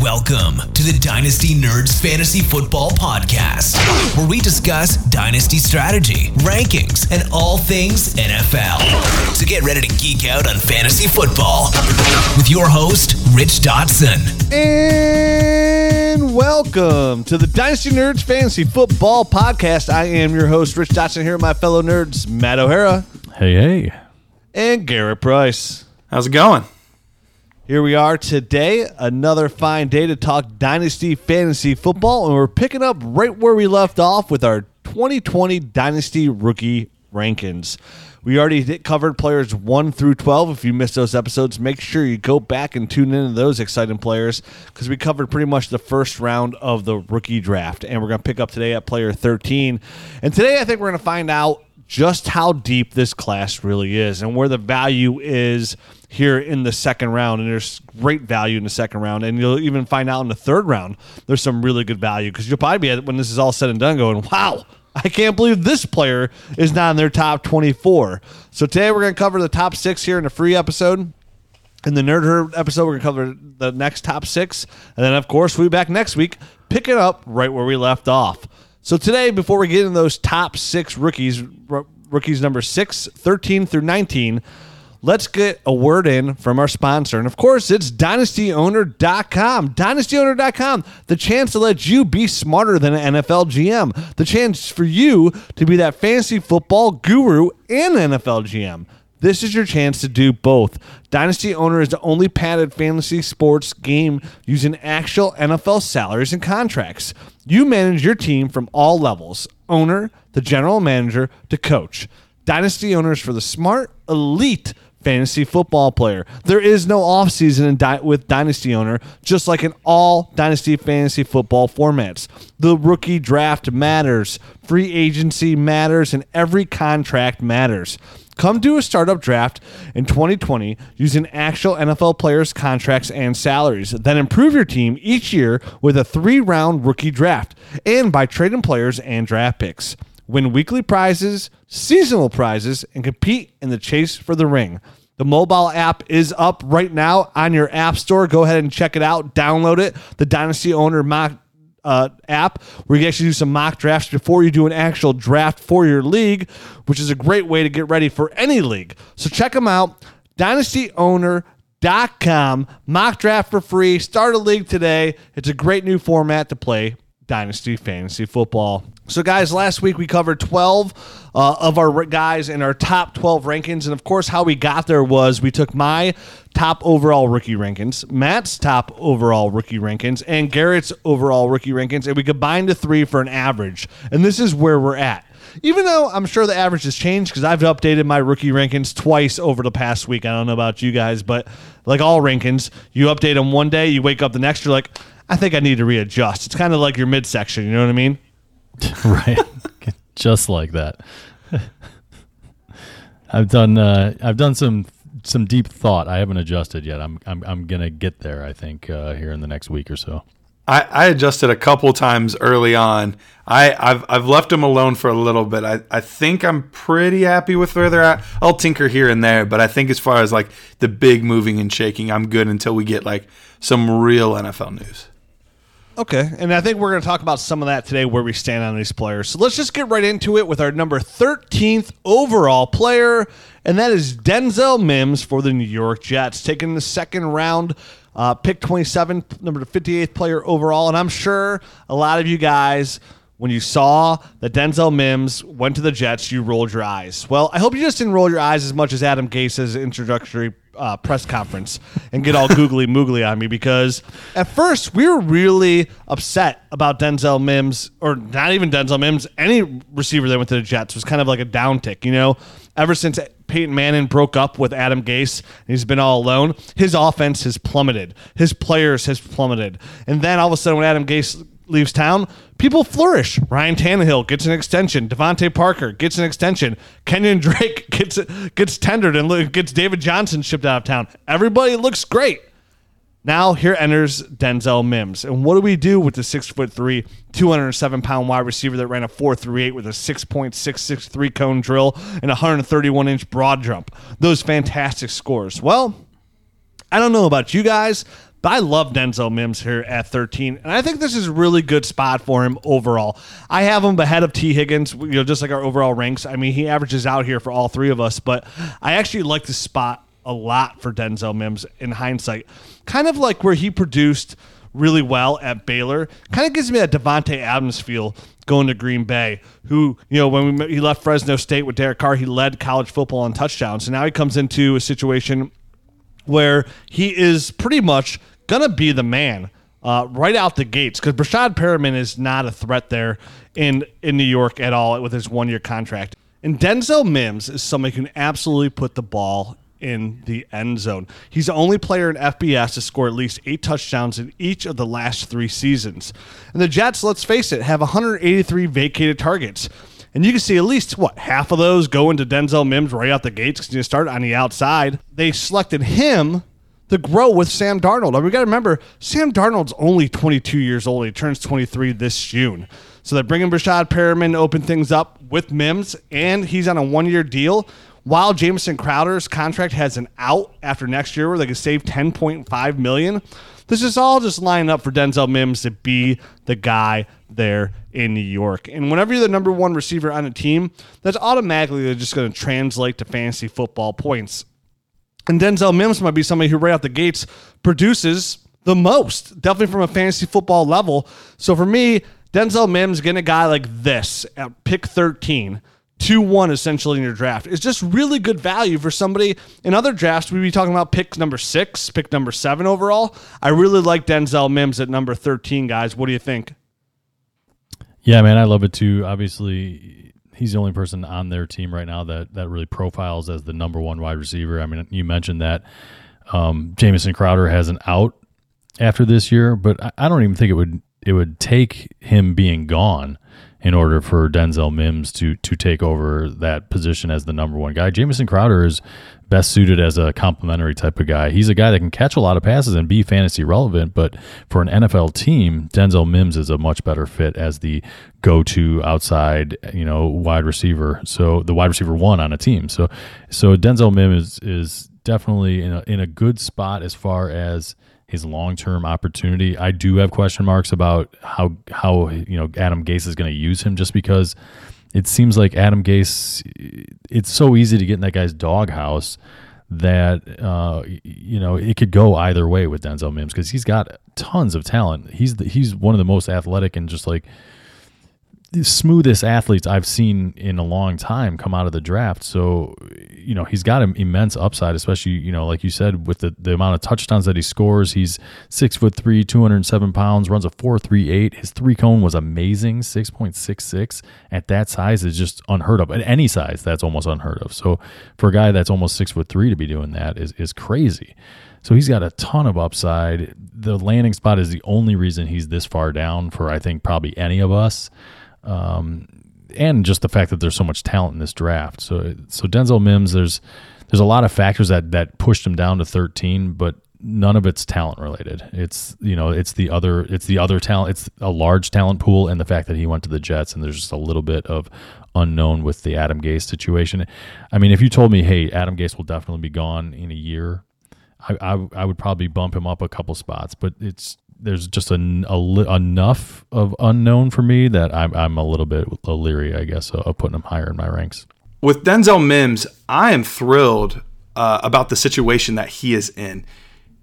Welcome to the Dynasty Nerds Fantasy Football Podcast, where we discuss dynasty strategy, rankings, and all things NFL. So get ready to geek out on fantasy football with your host, Rich Dotson. And welcome to the Dynasty Nerds Fantasy Football Podcast. I am your host, Rich Dotson, here with my fellow nerds, Matt O'Hara Hey, hey. and Garrett Price. How's it going? Here we are today, another fine day to talk Dynasty Fantasy Football, and we're picking up right where we left off with our 2020 Dynasty Rookie Rankings. We already covered players 1 through 12. If you missed those episodes, make sure you go back and tune into those exciting players because we covered pretty much the first round of the rookie draft. And we're going to pick up today at player 13. And today I think we're going to find out just how deep this class really is and where the value is here in the second round. And there's great value in the second round. And you'll even find out in the third round, there's some really good value because you'll probably be at, when this is all said and done going, wow, I can't believe this player is not in their top 24. So today we're going to cover the top six here in a free episode. In the Nerd Herd episode, we're going to cover the next top six. And then, of course, we'll be back next week, picking up right where we left off. So today, before we get into those top six rookies, r- rookies number 6, 13 through 19, let's get a word in from our sponsor. And of course, it's dynastyowner.com. Dynastyowner.com, the chance to let you be smarter than an NFL GM, the chance for you to be that fantasy football guru and NFL GM. This is your chance to do both. Dynasty Owner is the only padded fantasy sports game using actual NFL salaries and contracts. You manage your team from all levels owner, the general manager, to coach. Dynasty Owners for the smart, elite fantasy football player. There is no offseason di- with Dynasty Owner, just like in all Dynasty fantasy football formats. The rookie draft matters, free agency matters, and every contract matters. Come do a startup draft in 2020 using actual NFL players' contracts and salaries. Then improve your team each year with a three round rookie draft and by trading players and draft picks. Win weekly prizes, seasonal prizes, and compete in the chase for the ring. The mobile app is up right now on your app store. Go ahead and check it out. Download it. The Dynasty Owner mock uh, app where you actually do some mock drafts before you do an actual draft for your league, which is a great way to get ready for any league. So check them out. DynastyOwner.com. Mock draft for free. Start a league today. It's a great new format to play Dynasty Fantasy Football. So, guys, last week we covered 12 uh, of our guys in our top 12 rankings. And of course, how we got there was we took my top overall rookie rankings, Matt's top overall rookie rankings, and Garrett's overall rookie rankings, and we combined the three for an average. And this is where we're at. Even though I'm sure the average has changed because I've updated my rookie rankings twice over the past week. I don't know about you guys, but like all rankings, you update them one day, you wake up the next, you're like, I think I need to readjust. It's kind of like your midsection, you know what I mean? right. Just like that. I've done uh, I've done some some deep thought. I haven't adjusted yet. I'm I'm I'm gonna get there. I think uh, here in the next week or so. I, I adjusted a couple times early on. I, I've I've left them alone for a little bit. I, I think I'm pretty happy with where they're at. I'll tinker here and there, but I think as far as like the big moving and shaking, I'm good until we get like some real NFL news. Okay, and I think we're going to talk about some of that today, where we stand on these players. So let's just get right into it with our number 13th overall player, and that is Denzel Mims for the New York Jets, taking the second round, uh, pick 27, number 58th player overall. And I'm sure a lot of you guys, when you saw that Denzel Mims went to the Jets, you rolled your eyes. Well, I hope you just didn't roll your eyes as much as Adam Gase's introductory uh, press conference and get all googly moogly on me because at first we were really upset about Denzel Mims, or not even Denzel Mims, any receiver that went to the Jets was kind of like a downtick, you know? Ever since Peyton Manning broke up with Adam Gase and he's been all alone, his offense has plummeted. His players has plummeted. And then all of a sudden when Adam Gase leaves town, people flourish. Ryan Tannehill gets an extension. DeVante Parker gets an extension. Kenyan Drake gets gets tendered and gets David Johnson shipped out of town. Everybody looks great. Now here enters Denzel Mims. And what do we do with the six foot three, 207 pound wide receiver that ran a 4.38 with a 6.663 cone drill and a 131 inch broad jump? Those fantastic scores. Well, I don't know about you guys, But I love Denzel Mims here at 13, and I think this is a really good spot for him overall. I have him ahead of Tee Higgins, you know, just like our overall ranks. I mean, he averages out here for all three of us, but I actually like the spot a lot for Denzel Mims in hindsight. Kind of like where he produced really well at Baylor. Kind of gives me that Davante Adams feel going to Green Bay, who, you know, when we, he left Fresno State with Derek Carr, he led college football on touchdowns. So now he comes into a situation where he is pretty much going to be the man uh, right out the gates because Breshad Perriman is not a threat there in, in New York at all with his one year contract. And Denzel Mims is somebody who can absolutely put the ball in the end zone. He's the only player in FBS to score at least eight touchdowns in each of the last three seasons. And the Jets, let's face it, have 183 vacated targets. And you can see at least, what, half of those go into Denzel Mims right out the gates because you start on the outside. They selected him to grow with Sam Darnold. We got to remember, Sam Darnold's only 22 years old. He turns 23 this June. So they're bringing Breshad Perriman to open things up with Mims, and he's on a one year deal while Jamison Crowder's contract has an out after next year where they can save 10.5 million, this is all just lining up for Denzel Mims to be the guy there in New York. And whenever you're the number one receiver on a team, that's automatically just going to translate to fantasy football points. And Denzel Mims might be somebody who right out the gates produces the most, definitely from a fantasy football level. So for me, Denzel Mims getting a guy like this at pick 13 2 1 essentially in your draft is just really good value for somebody. In other drafts, we'd be talking about pick number six, pick number seven overall. I really like Denzel Mims at number 13, guys. What do you think? Yeah, man, I love it too. Obviously, he's the only person on their team right now that, that really profiles as the number one wide receiver. I mean, you mentioned that um, Jamison Crowder has an out after this year, but I, I don't even think it would it would take him being gone in order for Denzel Mims to to take over that position as the number one guy. Jamison Crowder is best suited as a complementary type of guy. He's a guy that can catch a lot of passes and be fantasy relevant, but for an NFL team, Denzel Mims is a much better fit as the go-to outside, you know, wide receiver. So the wide receiver one on a team. So so Denzel Mims is is definitely in a in a good spot as far as his long term opportunity. I do have question marks about how how you know Adam Gase is going to use him, just because it seems like Adam Gase. It's so easy to get in that guy's doghouse that uh, you know it could go either way with Denzel Mims because he's got tons of talent. He's the, he's one of the most athletic and just like smoothest athletes I've seen in a long time come out of the draft. So, you know, he's got an immense upside, especially, you know, like you said, with the, the amount of touchdowns that he scores. He's six foot three, 207 pounds, runs a 4.38. His three cone was amazing, 6.66. At that size is just unheard of. At any size, that's almost unheard of. So, for a guy that's almost six foot three to be doing that is, is crazy. So he's got a ton of upside. The landing spot is the only reason he's this far down for I think probably any of us um, and just the fact that there's so much talent in this draft. So so Denzel Mims, there's there's a lot of factors that that pushed him down to 13, but none of it's talent related. It's you know it's the other it's the other talent. It's a large talent pool, and the fact that he went to the Jets, and there's just a little bit of unknown with the Adam Gase situation. I mean, if you told me, hey, Adam Gase will definitely be gone in a year, I, I, I would probably bump him up a couple spots. But it's there's just a, a, enough of unknown for me that I'm, I'm a little bit leery, I guess, of putting him higher in my ranks. With Denzel Mims, I am thrilled uh, about the situation that he is in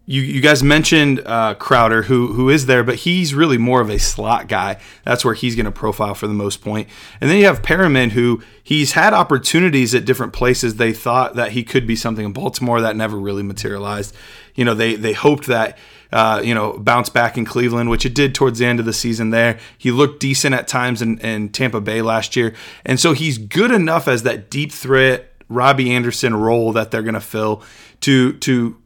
you, you guys mentioned uh, Crowder, who who is there, but he's really more of a slot guy. That's where he's going to profile for the most point. And then you have Perriman, who he's had opportunities at different places. They thought that he could be something in Baltimore that never really materialized. You know, they they hoped that uh, you know bounce back in Cleveland, which it did towards the end of the season. There, he looked decent at times in, in Tampa Bay last year, and so he's good enough as that deep threat Robbie Anderson role that they're going to fill to to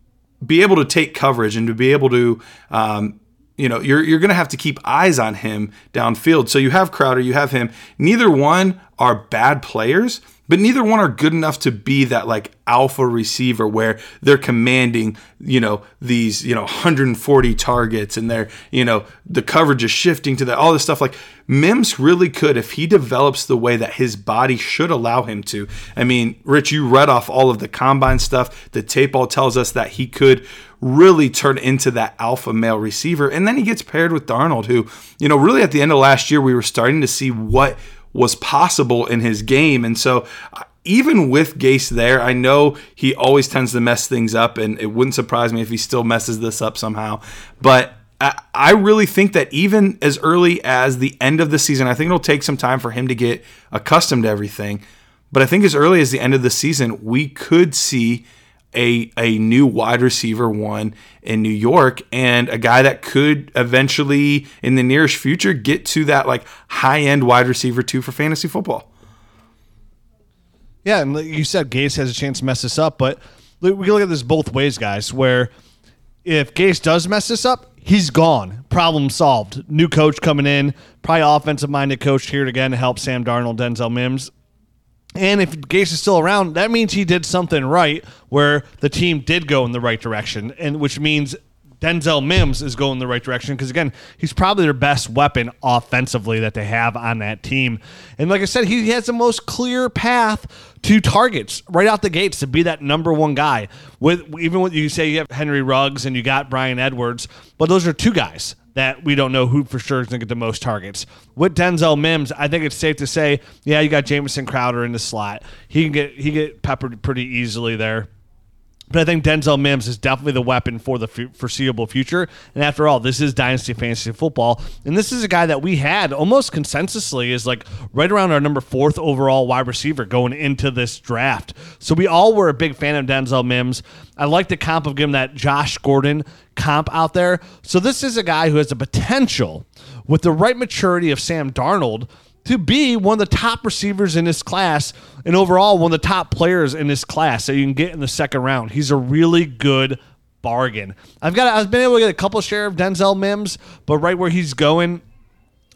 be able to take coverage and to be able to um, you know you're, you're going to have to keep eyes on him downfield. So you have crowder you have him. Neither one are bad players, but neither one are good enough to be that like alpha receiver where they're commanding, you know, these, you know, 140 targets and they're, you know, the coverage is shifting to that, all this stuff. Like Mims really could if he develops the way that his body should allow him to. I mean, Rich, you read off all of the combine stuff. The tape all tells us that he could really turn into that alpha male receiver. And then he gets paired with Darnold, who, you know, really at the end of last year, we were starting to see what was possible in his game. And so even with Gase there, I know he always tends to mess things up, and it wouldn't surprise me if he still messes this up somehow. But I really think that even as early as the end of the season, I think it'll take some time for him to get accustomed to everything. But I think as early as the end of the season, we could see a a new wide receiver one in New York and a guy that could eventually in the nearest future get to that like high end wide receiver two for fantasy football. Yeah, and you said Gase has a chance to mess this up, but we can look at this both ways, guys. Where if Gase does mess this up, he's gone. Problem solved. New coach coming in, probably offensive minded coach here again to help Sam Darnold, Denzel Mims. And if Gase is still around, that means he did something right where the team did go in the right direction, and which means Denzel Mims is going the right direction because again, he's probably their best weapon offensively that they have on that team. And like I said, he has the most clear path to targets right out the gates to be that number one guy. With even when you say you have Henry Ruggs and you got Bryan Edwards, but those are two guys that we don't know who for sure is going to get the most targets. With Denzel Mims, I think it's safe to say, yeah, you got Jamison Crowder in the slot. He can get he get peppered pretty easily there. But I think Denzel Mims is definitely the weapon for the foreseeable future. And after all, this is Dynasty Fantasy Football. And this is a guy that we had almost consensusly is like right around our number fourth overall wide receiver going into this draft. So we all were a big fan of Denzel Mims. I like the comp of giving that Josh Gordon comp out there. So this is a guy who has the potential with the right maturity of Sam Darnold to be one of the top receivers in this class and overall one of the top players in this class that you can get in the second round. He's a really good bargain. I've got I've been able to get a couple share of Denzel Mims, but right where he's going,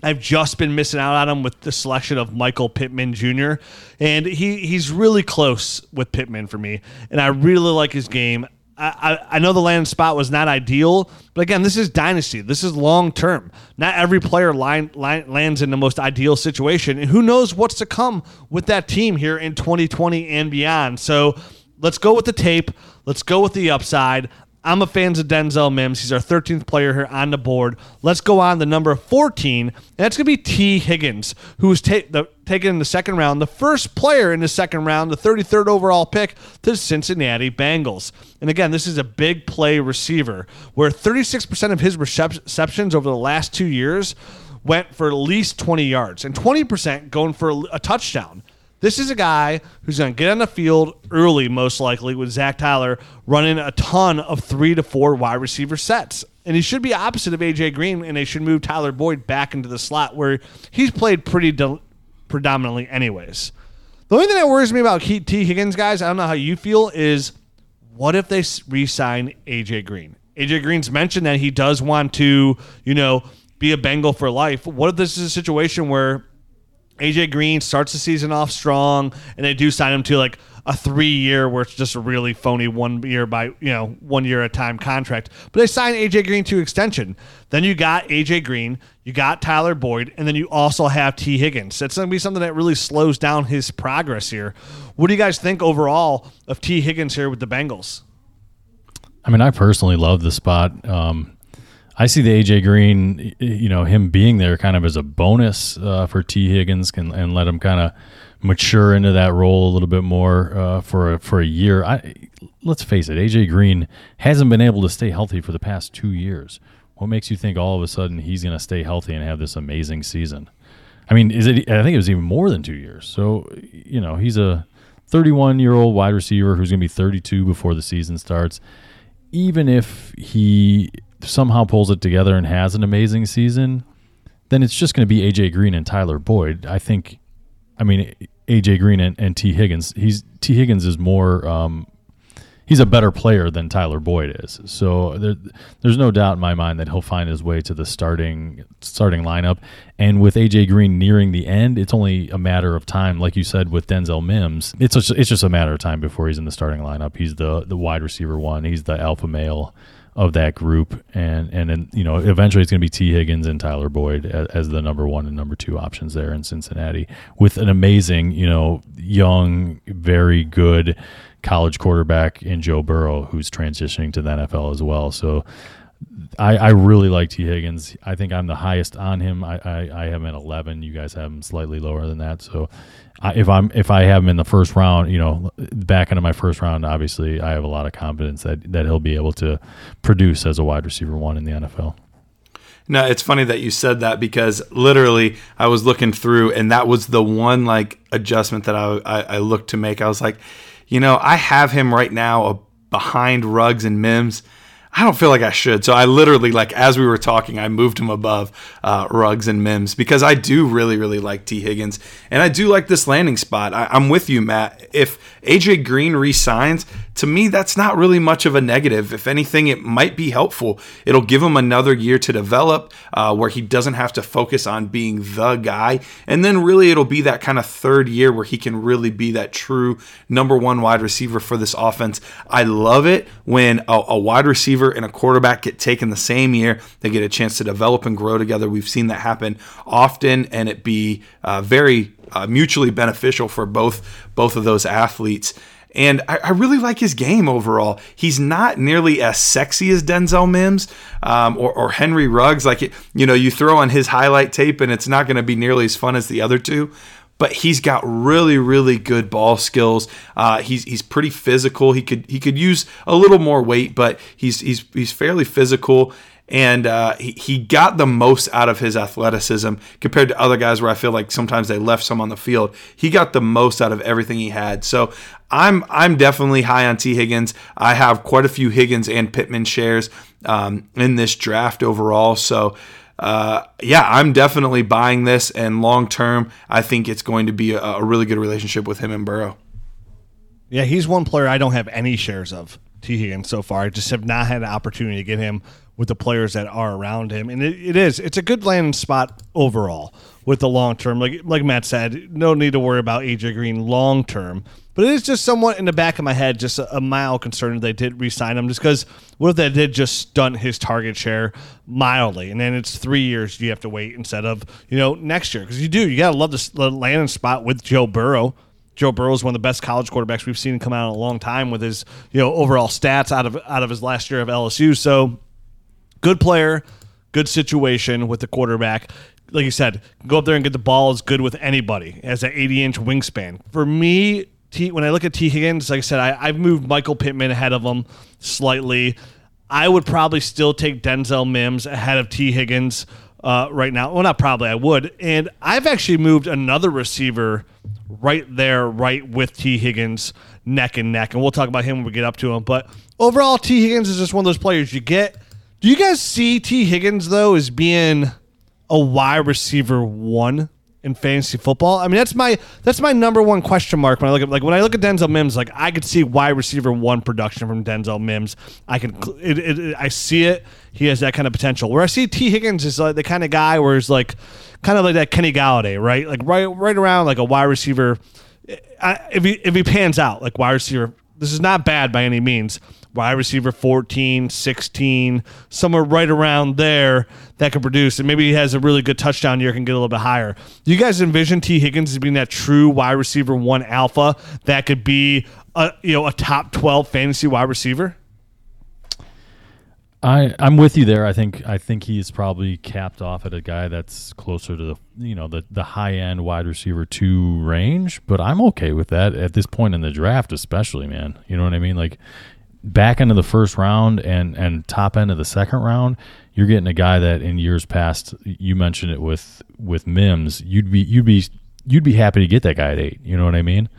I've just been missing out on him with the selection of Michael Pittman Jr. And he he's really close with Pittman for me. And I really like his game. I, I know the land spot was not ideal, but again, this is dynasty. This is long term. Not every player line, line, lands in the most ideal situation, and who knows what's to come with that team here in 2020 and beyond. So let's go with the tape. Let's go with the upside. I'm a fan of Denzel Mims. He's our 13th player here on the board. Let's go on to number 14. And that's going to be Tee Higgins, who was ta- the, taken in the second round, the first player in the second round, the 33rd overall pick to the Cincinnati Bengals. And again, this is a big play receiver where 36% of his receptions over the last two years went for at least 20 yards and 20% going for a touchdown. This is a guy who's going to get on the field early, most likely, with Zac Taylor running a ton of three to four wide receiver sets. And he should be opposite of AJ Green, and they should move Tyler Boyd back into the slot where he's played pretty de- predominantly, anyways. The only thing that worries me about Tee Higgins, guys, I don't know how you feel, is what if they re sign AJ Green? AJ Green's mentioned that he does want to, you know, be a Bengal for life. What if this is a situation where AJ Green starts the season off strong, and they do sign him to like a three year where it's just a really phony one year by you know one year at a time contract. But they sign AJ Green to extension. Then you got AJ Green, you got Tyler Boyd, and then you also have Tee Higgins. That's going to be something that really slows down his progress here. What do you guys think overall of Tee Higgins here with the Bengals? I mean, I personally love the spot. Um, I see the AJ Green, you know, him being there kind of as a bonus uh, for Tee Higgins can, and let him kind of mature into that role a little bit more uh, for a, for a year. I, let's face it, AJ Green hasn't been able to stay healthy for the past two years. What makes you think all of a sudden he's going to stay healthy and have this amazing season? I mean, is it? I think it was even more than two years. So you know, he's a 31 year old wide receiver who's going to be 32 before the season starts. Even if he somehow pulls it together and has an amazing season, then it's just going to be AJ Green and Tyler Boyd. I think, I mean, AJ Green and, and Tee Higgins. He's Tee Higgins is more. Um, he's a better player than Tyler Boyd is. So there, there's no doubt in my mind that he'll find his way to the starting starting lineup. And with AJ Green nearing the end, it's only a matter of time. Like you said with Denzel Mims, it's just, it's just a matter of time before he's in the starting lineup. He's the the wide receiver one. He's the alpha male of that group, and and then you know eventually it's going to be Tee Higgins and Tyler Boyd as, as, the number one and number two options there in Cincinnati, with an amazing you know young, very good college quarterback in Joe Burrow who's transitioning to the NFL as well. So. I, I really like Tee Higgins. I think I'm the highest on him. I, I, I have him at 11. You guys have him slightly lower than that. So I, if I'm if I have him in the first round, you know, back into my first round, obviously I have a lot of confidence that that he'll be able to produce as a wide receiver one in the NFL. No, it's funny that you said that because literally I was looking through and that was the one like adjustment that I I, I looked to make. I was like, you know, I have him right now behind Ruggs and Mims I don't feel like I should. So I literally, like, as we were talking, I moved him above uh, and Mims because I do really, really like Tee Higgins. And I do like this landing spot. I, am with you, Matt. If AJ Green resigns, to me, that's not really much of a negative. If anything, it might be helpful. It'll give him another year to develop uh, where he doesn't have to focus on being the guy. And then really, it'll be that kind of third year where he can really be that true number one wide receiver for this offense. I love it when a, a wide receiver and a quarterback get taken the same year. They get a chance to develop and grow together. We've seen that happen often, and it be uh, very uh, mutually beneficial for both both of those athletes. And I, I, really like his game overall. He's not nearly as sexy as Denzel Mims um, or, or, Henry Ruggs. Like, you know, you throw on his highlight tape and it's not going to be nearly as fun as the other two. But he's got really, really good ball skills. Uh, he's he's pretty physical. He could he could use a little more weight, but he's he's he's fairly physical and uh, he, he got the most out of his athleticism compared to other guys where I feel like sometimes they left some on the field. He got the most out of everything he had. So I'm I'm definitely high on Tee Higgins. I have quite a few Higgins and Pittman shares um, in this draft overall. So. Uh, yeah, I'm definitely buying this, and long term, I think it's going to be a, a really good relationship with him and Burrow. Yeah, he's one player I don't have any shares of. Tee Higgins so far. I just have not had an opportunity to get him with the players that are around him. And it, it is, it's a good landing spot overall with the long term. Like like Matt said, no need to worry about AJ Green long term. But it is just somewhat in the back of my head, just a, a mild concern that they did re-sign him, just because what if they did just stunt his target share mildly, and then it's three years you have to wait instead of you know next year because you do you gotta love the landing spot with Joe Burrow. Joe Burrow is one of the best college quarterbacks we've seen come out in a long time with his you know overall stats out of out of his last year of LSU. So good player, good situation with the quarterback. Like you said, go up there and get the ball is good with anybody as an 80 inch wingspan. For me, T, when I look at Tee Higgins, like I said, I, I've moved Michael Pittman ahead of him slightly. I would probably still take Denzel Mims ahead of Tee Higgins uh, right now. Well, not probably, I would. And I've actually moved another receiver right there, right with Tee Higgins, neck and neck. And we'll talk about him when we get up to him. But overall, Tee Higgins is just one of those players you get do you guys see Tee Higgins though as being a wide receiver one in fantasy football? I mean, that's my that's my number one question mark when I look at like when I look at Denzel Mims. Like I could see wide receiver one production from Denzel Mims. I can it, it, it, I see it. He has that kind of potential. Where I see Tee Higgins is like the kind of guy where he's like kind of like that Kenny Golladay, right? Like right right around like a wide receiver. I, if he if he pans out like wide receiver, this is not bad by any means wide receiver 14, 16, somewhere right around there that could produce. And maybe he has a really good touchdown year, can get a little bit higher. Do you guys envision Tee Higgins as being that true wide receiver one alpha that could be a you know a top 12 fantasy wide receiver? I, I'm with you there. I think I think he's probably capped off at a guy that's closer to the you know the the high end wide receiver two range, but I'm okay with that at this point in the draft, especially man. You know what I mean? Like back of the first round and and top end of the second round, you're getting a guy that in years past you mentioned it with with Mims, you'd be you'd be you'd be happy to get that guy at eight. You know what I mean?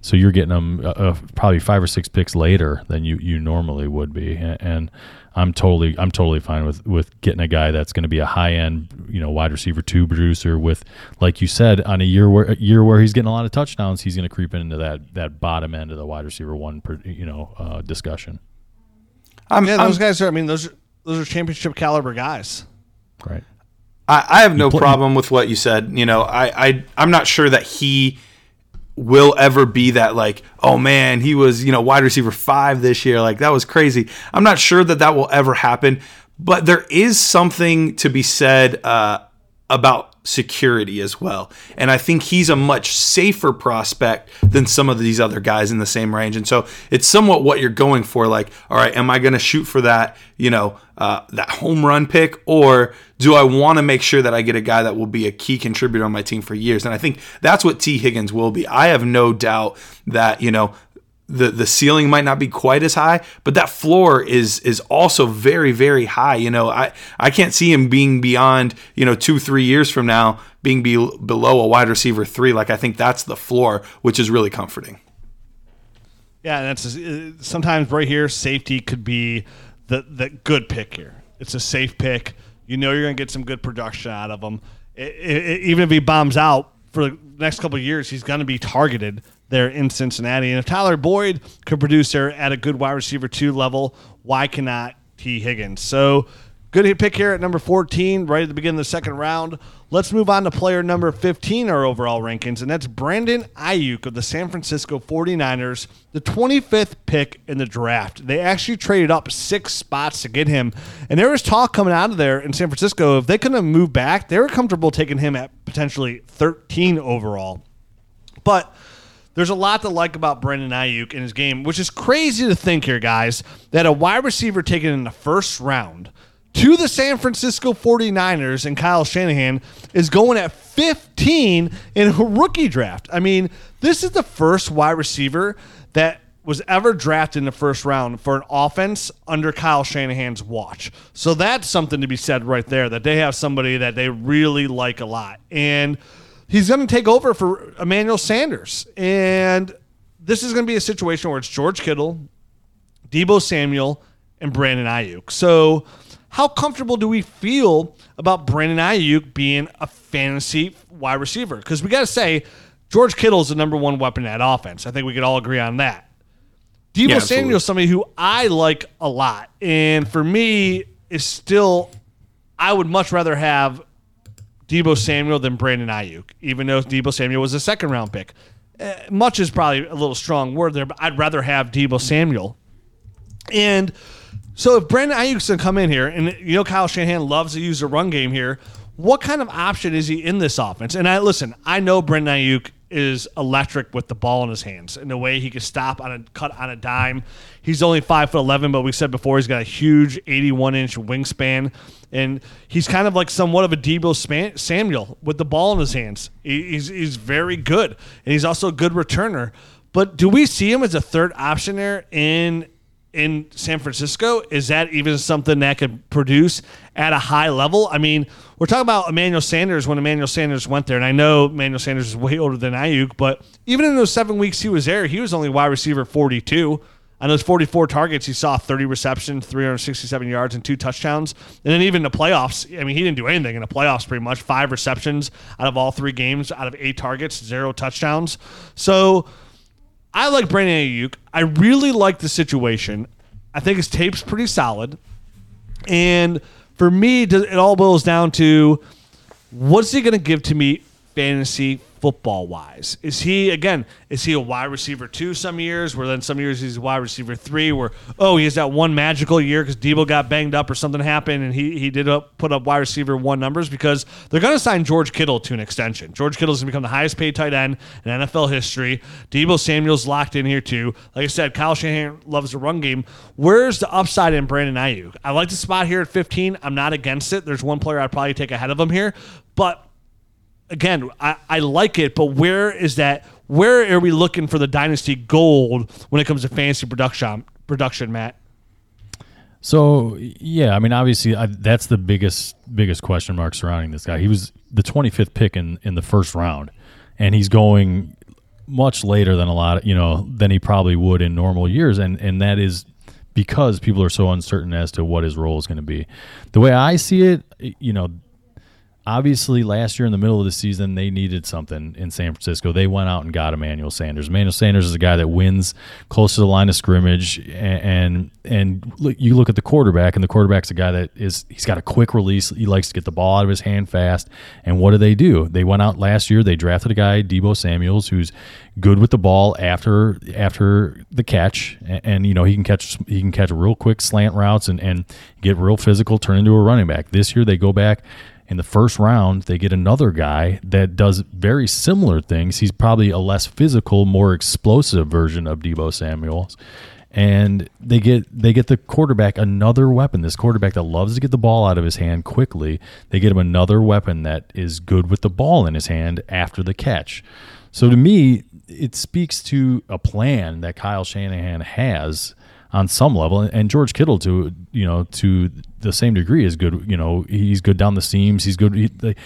So you're getting them uh, uh, probably five or six picks later than you you normally would be, and, and I'm totally I'm totally fine with with getting a guy that's going to be a high end you know wide receiver two producer with like you said on a year where a year where he's getting a lot of touchdowns he's going to creep into that that bottom end of the wide receiver one per, you know uh, discussion. I'm, yeah, those I'm, guys are. I mean, those are those are championship caliber guys. Right. I, I have no problem with what you said. You know, I, I I'm not sure that he will ever be that like oh man he was you know wide receiver five this year. Like that was crazy. I'm not sure that that will ever happen but there is something to be said uh, about security as well. And I think he's a much safer prospect than some of these other guys in the same range. And so it's somewhat what you're going for. Like, all right, am I going to shoot for that, you know, uh, that home run pick, or do I want to make sure that I get a guy that will be a key contributor on my team for years? And I think that's what Tee Higgins will be. I have no doubt that you know the the ceiling might not be quite as high, but that floor is is also very very high. You know, I I can't see him being beyond you know two three years from now being be, below a wide receiver three. Like I think that's the floor, which is really comforting. Yeah, that's uh, sometimes right here safety could be the the good pick here. It's a safe pick. You know you're going to get some good production out of him. It, it, even if he bombs out for the next couple years, he's going to be targeted there in Cincinnati. And if Tyler Boyd could produce there at a good wide receiver two level, why cannot Tee Higgins? So good pick here at number 14, right at the beginning of the second round. Let's move on to player number 15, our overall rankings, and that's Brandon Aiyuk of the San Francisco 49ers, the 25th pick in the draft. They actually traded up six spots to get him, and there was talk coming out of there in San Francisco. If they couldn't move back, they were comfortable taking him at potentially 13 overall. But there's a lot to like about Brandon Aiyuk in his game, which is crazy to think here, guys, that a wide receiver taken in the first round to the San Francisco 49ers and Kyle Shanahan is going at 15 in a rookie draft. I mean, this is the first wide receiver that was ever drafted in the first round for an offense under Kyle Shanahan's watch. So that's something to be said right there that they have somebody that they really like a lot. And he's going to take over for Emmanuel Sanders. And this is going to be a situation where it's George Kittle, Deebo Samuel, and Brandon Aiyuk. So, how comfortable do we feel about Brandon Aiyuk being a fantasy wide receiver? Because we got to say, George Kittle is the number one weapon at offense. I think we could all agree on that. Deebo yeah, Samuel is somebody who I like a lot. And for me, is still, I would much rather have Deebo Samuel than Brandon Aiyuk, even though Deebo Samuel was a second round pick. Uh, much is probably a little strong word there, but I'd rather have Deebo Samuel. And so if Brandon Aiyuk's going to come in here, and you know Kyle Shanahan loves to use the run game here, what kind of option is he in this offense? And I listen, I know Brandon Aiyuk is electric with the ball in his hands and the way he can stop on a cut on a dime. He's only five foot eleven, but we said before he's got a huge eighty-one inch wingspan, and he's kind of like somewhat of a Deebo Samuel with the ball in his hands. He's he's very good, and he's also a good returner. But do we see him as a third option there in in San Francisco? Is that even something that could produce at a high level? I mean, we're talking about Emmanuel Sanders when Emmanuel Sanders went there, and I know Emmanuel Sanders is way older than Aiyuk, but even in those seven weeks he was there, he was only wide receiver 42. On those 44 targets, he saw 30 receptions, 367 yards, and two touchdowns. And then even the playoffs, I mean, he didn't do anything in the playoffs pretty much. Five receptions out of all three games, out of eight targets, zero touchdowns. So I like Brandon Aiyuk. I really like the situation. I think his tape's pretty solid. And for me, it all boils down to what's he going to give to me fantasy football wise? Is he again? Is he a wide receiver two some years? Where then some years he's a wide receiver three? Where oh he has that one magical year because Deebo got banged up or something happened and he he did up, put up wide receiver one numbers because they're going to sign George Kittle to an extension. George Kittle is going to become the highest paid tight end in NFL history. Deebo Samuel's locked in here too. Like I said, Kyle Shanahan loves the run game. Where's the upside in Brandon Aiyuk? I like the spot here at 15. I'm not against it. There's one player I'd probably take ahead of him here, but again, I, I like it, but where is that? Where are we looking for the dynasty gold when it comes to fantasy production? Production, Matt. So yeah, I mean, obviously I, that's the biggest biggest question mark surrounding this guy. He was the 25th pick in in the first round, and he's going much later than a lot, of, you know, than he probably would in normal years, and and that is because people are so uncertain as to what his role is going to be. The way I see it, you know, obviously last year in the middle of the season they needed something in San Francisco. They went out and got Emmanuel Sanders. Emmanuel Sanders is a guy that wins close to the line of scrimmage, and and, and look, you look at the quarterback, and the quarterback's a guy that is he's got a quick release. He likes to get the ball out of his hand fast. And what do they do? They went out last year. They drafted a guy, Deebo Samuel's, who's good with the ball after after the catch, and, and, you know he can catch he can catch real quick slant routes and and get real physical, turn into a running back. This year they go back in the first round, they get another guy that does very similar things. He's probably a less physical, more explosive version of Deebo Samuels. And they get they get the quarterback another weapon. This quarterback that loves to get the ball out of his hand quickly. They get him another weapon that is good with the ball in his hand after the catch. So to me, it speaks to a plan that Kyle Shanahan has on some level, and George Kittle to you know to the same degree is good. You know, he's good down the seams. He's good. He, they,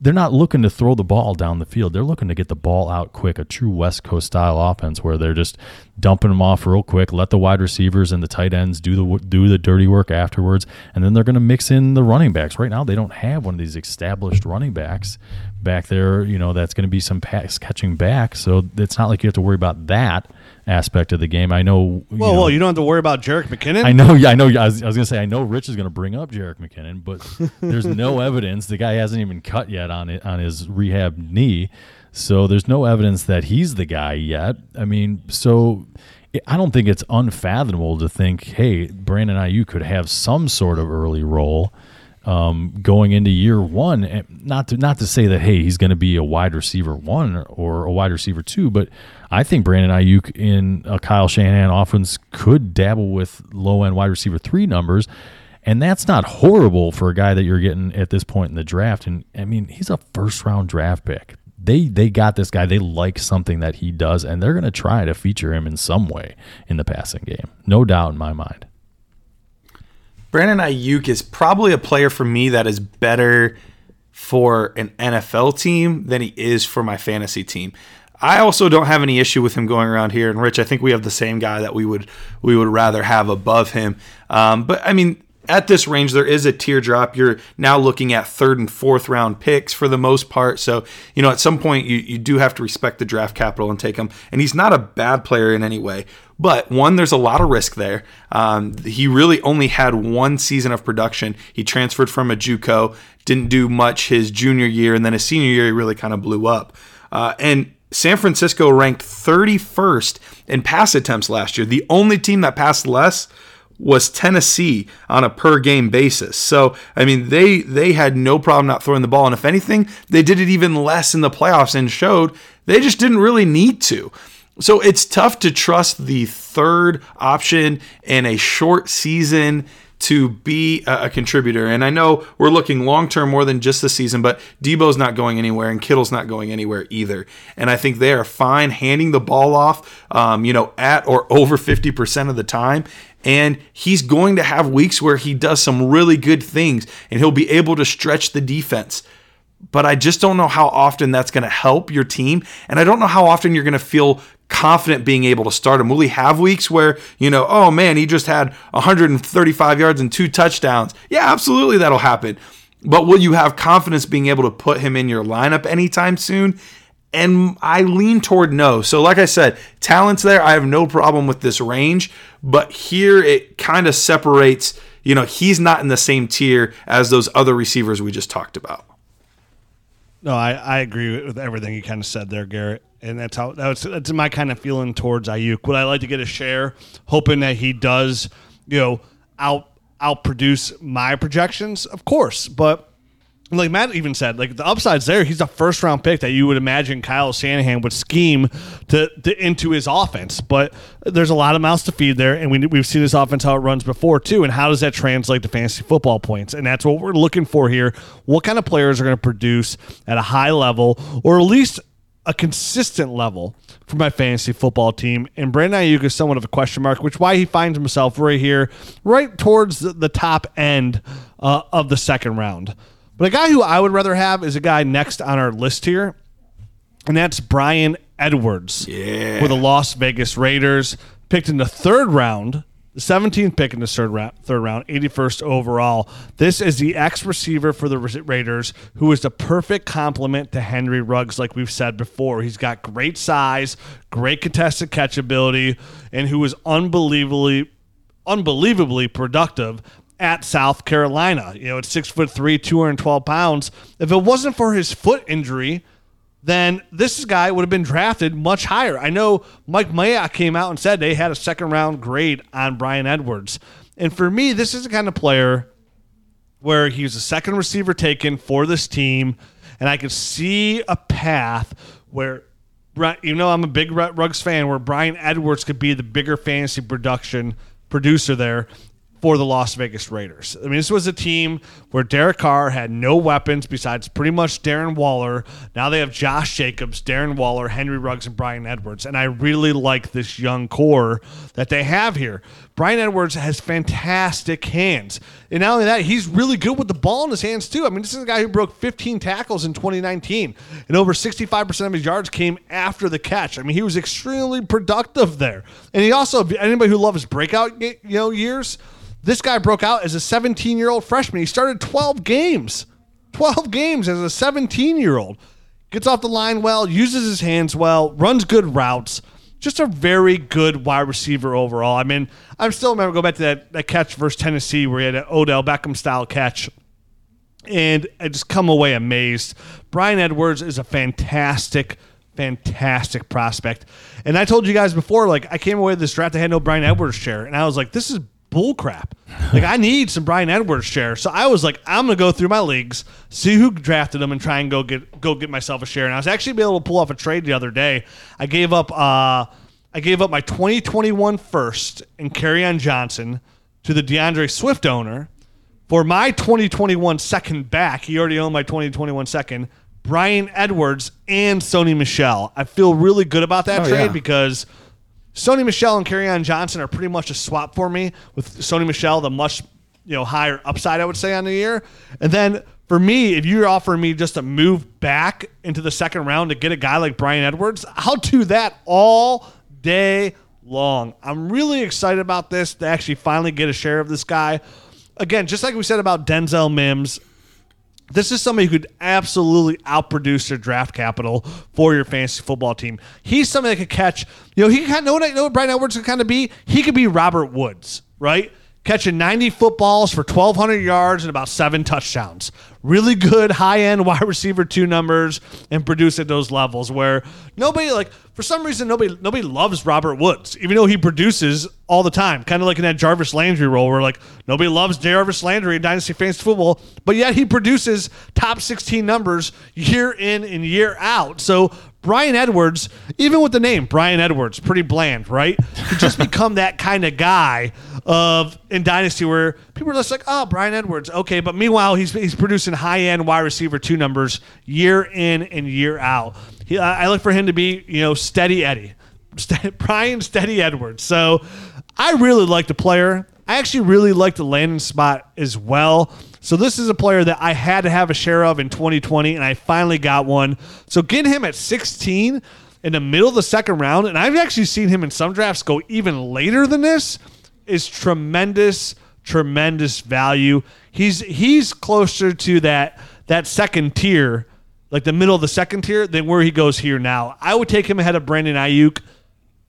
they're not looking to throw the ball down the field. They're looking to get the ball out quick, a true West Coast style offense where they're just dumping them off real quick, let the wide receivers and the tight ends do the do the dirty work afterwards, and then they're going to mix in the running backs. Right now, they don't have one of these established running backs back there. You know, that's going to be some pass catching back, so it's not like you have to worry about that aspect of the game. I know. You well, know, well, you don't have to worry about Jerick McKinnon. I know. Yeah, I know. I was, I was going to say I know Rich is going to bring up Jerick McKinnon, but there's no evidence. The guy hasn't even cut yet on it on his rehab knee, so there's no evidence that he's the guy yet. I mean, so. I don't think it's unfathomable to think, hey, Brandon Aiyuk could have some sort of early role um, going into year one. Not to not to say that hey he's going to be a wide receiver one or a wide receiver two, but I think Brandon Aiyuk in a uh, Kyle Shanahan offense could dabble with low end wide receiver three numbers. And that's not horrible for a guy that you're getting at this point in the draft. And I mean, he's a first round draft pick. They they got this guy. They like something that he does, and they're going to try to feature him in some way in the passing game. No doubt in my mind. Brandon Aiyuk is probably a player for me that is better for an NFL team than he is for my fantasy team. I also don't have any issue with him going around here. And Rich, I think we have the same guy that we would we would rather have above him. Um, but I mean, at this range, there is a teardrop. You're now looking at third and fourth round picks for the most part. So, you know, at some point, you, you do have to respect the draft capital and take him. And he's not a bad player in any way. But one, there's a lot of risk there. Um, he really only had one season of production. He transferred from a JUCO, didn't do much his junior year, and then his senior year, he really kind of blew up. Uh, and San Francisco ranked 31st in pass attempts last year. The only team that passed less was Tennessee on a per game basis. So, I mean, they they had no problem not throwing the ball and if anything, they did it even less in the playoffs and showed they just didn't really need to. So, it's tough to trust the third option in a short season to be a, contributor. And I know we're looking long term more than just the season, but Deebo's not going anywhere and Kittle's not going anywhere either. And I think they are fine handing the ball off, um, you know, at or over 50% of the time. And he's going to have weeks where he does some really good things and he'll be able to stretch the defense. But I just don't know how often that's going to help your team. And I don't know how often you're going to feel confident being able to start him. Will he have weeks where, you know, oh man, he just had 135 yards and two touchdowns? Yeah, absolutely that'll happen. But will you have confidence being able to put him in your lineup anytime soon? And I lean toward no. So, like I said, talent's there. I have no problem with this range. But here it kind of separates, you know, he's not in the same tier as those other receivers we just talked about. No, I, I agree with everything you kind of said there, Garrett. And that's how that's that's my kind of feeling towards Aiyuk. Would I like to get a share, hoping that he does, you know, out outproduce my projections? Of course, but like Matt even said, like the upside's there. He's a first round pick that you would imagine Kyle Shanahan would scheme to, to into his offense. But there's a lot of mouths to feed there, and we, we've seen this offense how it runs before too. And how does that translate to fantasy football points? And that's what we're looking for here. What kind of players are going to produce at a high level, or at least a consistent level for my fantasy football team. And Brandon Aiyuk is somewhat of a question mark, which why he finds himself right here, right towards the top end uh, of the second round. But a guy who I would rather have is a guy next on our list here, and that's Bryan Edwards yeah. with the Las Vegas Raiders, picked in the third round the 17th pick in the third round, third round, 81st overall. This is the ex receiver for the Raiders, who is the perfect complement to Henry Ruggs, like we've said before. He's got great size, great contested catch ability, and who is unbelievably, unbelievably productive at South Carolina. You know, at six foot three, 212 pounds. If it wasn't for his foot injury, then this guy would have been drafted much higher. I know Mike Mayock came out and said they had a second round grade on Bryan Edwards. And for me, this is the kind of player where he was a second receiver taken for this team. And I could see a path where, you know, I'm a big Ruggs fan, where Bryan Edwards could be the bigger fantasy production producer there for the Las Vegas Raiders. I mean, this was a team where Derek Carr had no weapons besides pretty much Darren Waller. Now they have Josh Jacobs, Darren Waller, Henry Ruggs, and Bryan Edwards. And I really like this young core that they have here. Bryan Edwards has fantastic hands. And not only that, he's really good with the ball in his hands, too. I mean, this is a guy who broke 15 tackles in 2019, and over 65% of his yards came after the catch. I mean, he was extremely productive there. And he also, anybody who loves breakout you know years, this guy broke out as a 17 year old freshman. He started 12 games, 12 games as a 17 year old. Gets off the line well, uses his hands well, runs good routes. Just a very good wide receiver overall. I mean, I still remember go back to that, that catch versus Tennessee where he had an Odell Beckham style catch. And I just come away amazed. Bryan Edwards is a fantastic, fantastic prospect. And I told you guys before, like I came away with this draft, I had no Bryan Edwards share, and I was like, this is bullcrap. like I need some Bryan Edwards share. So I was like, I'm gonna go through my leagues, see who drafted them, and try and go get go get myself a share. And I was actually able to pull off a trade the other day. I gave up uh I gave up my 2021 first and Kerryon Johnson to the D'Andre Swift owner for my 2021 second back. He already owned my 2021 second. Bryan Edwards and Sony Michel. I feel really good about that Oh, trade yeah. because Sony Michel and Kerryon Johnson are pretty much a swap for me. With Sony Michel, the much you know higher upside, I would say on the year. And then for me, if you're offering me just to move back into the second round to get a guy like Bryan Edwards, I'll do that all day long. I'm really excited about this to actually finally get a share of this guy. Again, just like we said about Denzel Mims, this is somebody who could absolutely outproduce your draft capital for your fantasy football team. He's somebody that could catch, you know, he kind of know what, I know what Bryan Edwards could kind of be. He could be Robert Woods, right? Catching 90 footballs for 1,200 yards and about seven touchdowns. Really good high end wide receiver two numbers and produce at those levels where nobody, like, for some reason, nobody nobody loves Robert Woods, even though he produces all the time. Kind of like in that Jarvis Landry role where, like, nobody loves Jarvis Landry in Dynasty Fantasy Football, but yet he produces top 16 numbers year in and year out. So Bryan Edwards, even with the name Bryan Edwards, pretty bland, right? Could just become that kind of guy of in Dynasty where people are just like, oh, Bryan Edwards, okay. But meanwhile, he's he's producing high end wide receiver two numbers year in and year out. He, I I look for him to be, you know, steady Eddie, St- Bryan Steady Edwards. So I really like the player. I actually really like the landing spot as well. So this is a player that I had to have a share of in 2020, and I finally got one. So getting him at 16 in the middle of the second round, and I've actually seen him in some drafts go even later than this, is tremendous, tremendous value. He's he's closer to that that second tier, like the middle of the second tier, than where he goes here now. I would take him ahead of Brandon Aiyuk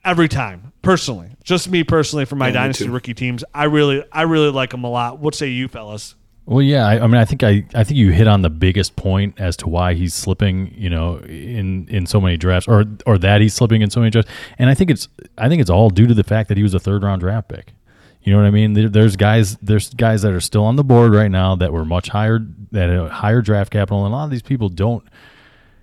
every time, personally. Just me personally for my Yeah, dynasty rookie teams. I really I really like him a lot. What say you fellas? Well, yeah, I, I mean, I think I, I think you hit on the biggest point as to why he's slipping, you know, in in so many drafts, or or that he's slipping in so many drafts, and I think it's I think it's all due to the fact that he was a third round draft pick. You know what I mean? There, there's guys there's guys that are still on the board right now that were much higher that higher draft capital, and a lot of these people don't.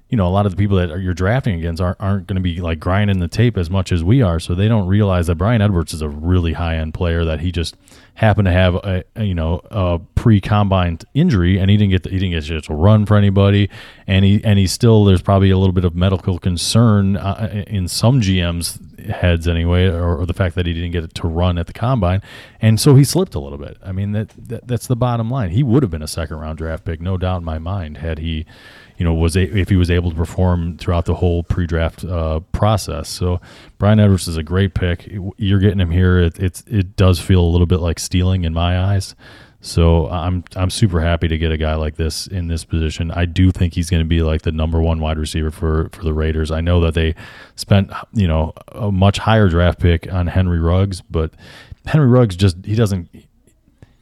You know, a lot of the people that you're drafting against aren't, aren't going to be like grinding the tape as much as we are, so they don't realize that Bryan Edwards is a really high end player that he just happened to have a, a you know a pre combine injury and he didn't get the, he didn't get a to run for anybody and he and he still there's probably a little bit of medical concern uh, in some GMs heads anyway, or, or, the fact that he didn't get to run at the combine, and so he slipped a little bit. I mean that, that that's the bottom line. He would have been a second round draft pick, no doubt in my mind, had he, you know, was a, if he was able to perform throughout the whole pre-draft uh, process. So Bryan Edwards is a great pick. You're getting him here. It, it's it does feel a little bit like stealing in my eyes. So I'm I'm super happy to get a guy like this in this position. I do think he's going to be like the number one wide receiver for for the Raiders. I know that they spent you know a much higher draft pick on Henry Ruggs, but Henry Ruggs just he doesn't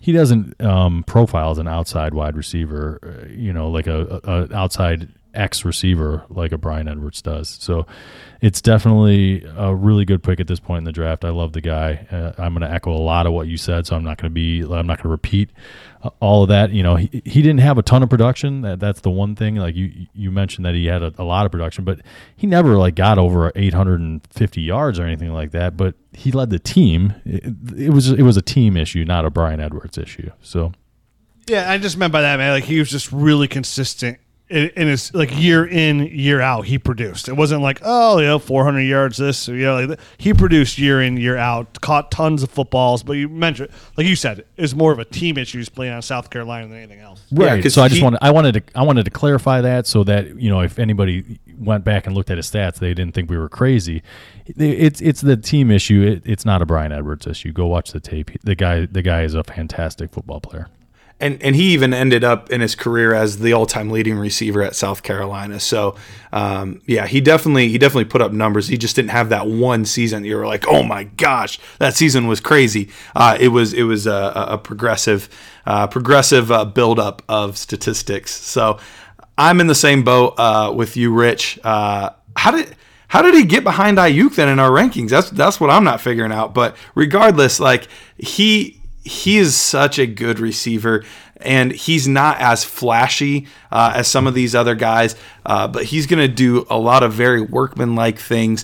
he doesn't um, profile as an outside wide receiver. Uh, you know, like a, a outside X receiver like a Bryan Edwards does. So it's definitely a really good pick at this point in the draft. I love the guy. Uh, I'm going to echo a lot of what you said, so I'm not going to be I'm not going to repeat uh, all of that. You know, he, he didn't have a ton of production. That, that's the one thing. Like you you mentioned that he had a, a lot of production, but he never like got over 850 yards or anything like that. But he led the team. It, it was it was a team issue, not a Bryan Edwards issue. So. Yeah, I just meant by that, man. Like he was just really consistent in, it's like year in year out he produced. It wasn't like oh you know 400 yards this you know like he produced year in year out caught tons of footballs but you mentioned like you said it's more of a team issue. He's playing on south carolina than anything else. Right. Yeah, so i just he, wanted i wanted to i wanted to clarify that so that you know if anybody went back and looked at his stats they didn't think we were crazy. It's it's the team issue. It, it's not a bryan edwards issue. Go watch the tape. The guy the guy is a fantastic football player and and he even ended up in his career as the all-time leading receiver at South Carolina. So um, yeah, he definitely he definitely put up numbers. He just didn't have that one season. You were like, oh my gosh, that season was crazy. Uh, it was it was a, a progressive uh, progressive uh, buildup of statistics. So I'm in the same boat uh, with you, Rich. Uh, how did how did he get behind Aiyuk then in our rankings? That's that's what I'm not figuring out. But regardless, like he he is such a good receiver and he's not as flashy uh, as some of these other guys, uh, but he's going to do a lot of very workmanlike things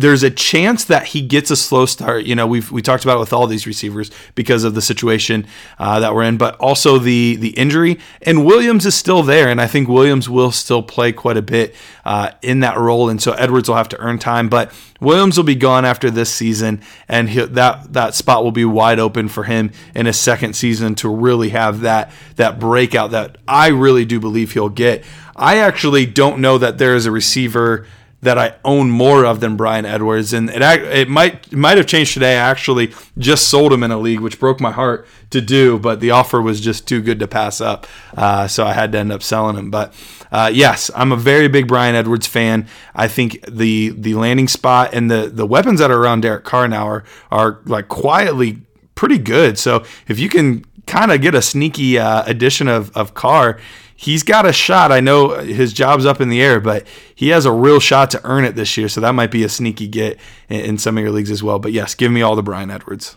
there's a chance that he gets a slow start. You know, we've we talked about it with all these receivers because of the situation uh, that we're in, but also the the injury. And Williams is still there, and I think Williams will still play quite a bit uh, in that role. And so Edwards will have to earn time, but Williams will be gone after this season, and that that spot will be wide open for him in his second season to really have that that breakout that I really do believe he'll get. I actually don't know that there is a receiver that I own more of than Bryan Edwards, and it it might it might have changed today. I actually just sold him in a league, which broke my heart to do, but the offer was just too good to pass up, uh, so I had to end up selling him. But uh, yes, I'm a very big Bryan Edwards fan. I think the the landing spot and the the weapons that are around Derek Carr now are are like quietly pretty good. So if you can kind of get a sneaky uh, addition of of Carr he's got a shot. I know his job's up in the air, but he has a real shot to earn it this year. So that might be a sneaky get in, in some of your leagues as well. But yes, give me all the Bryan Edwards.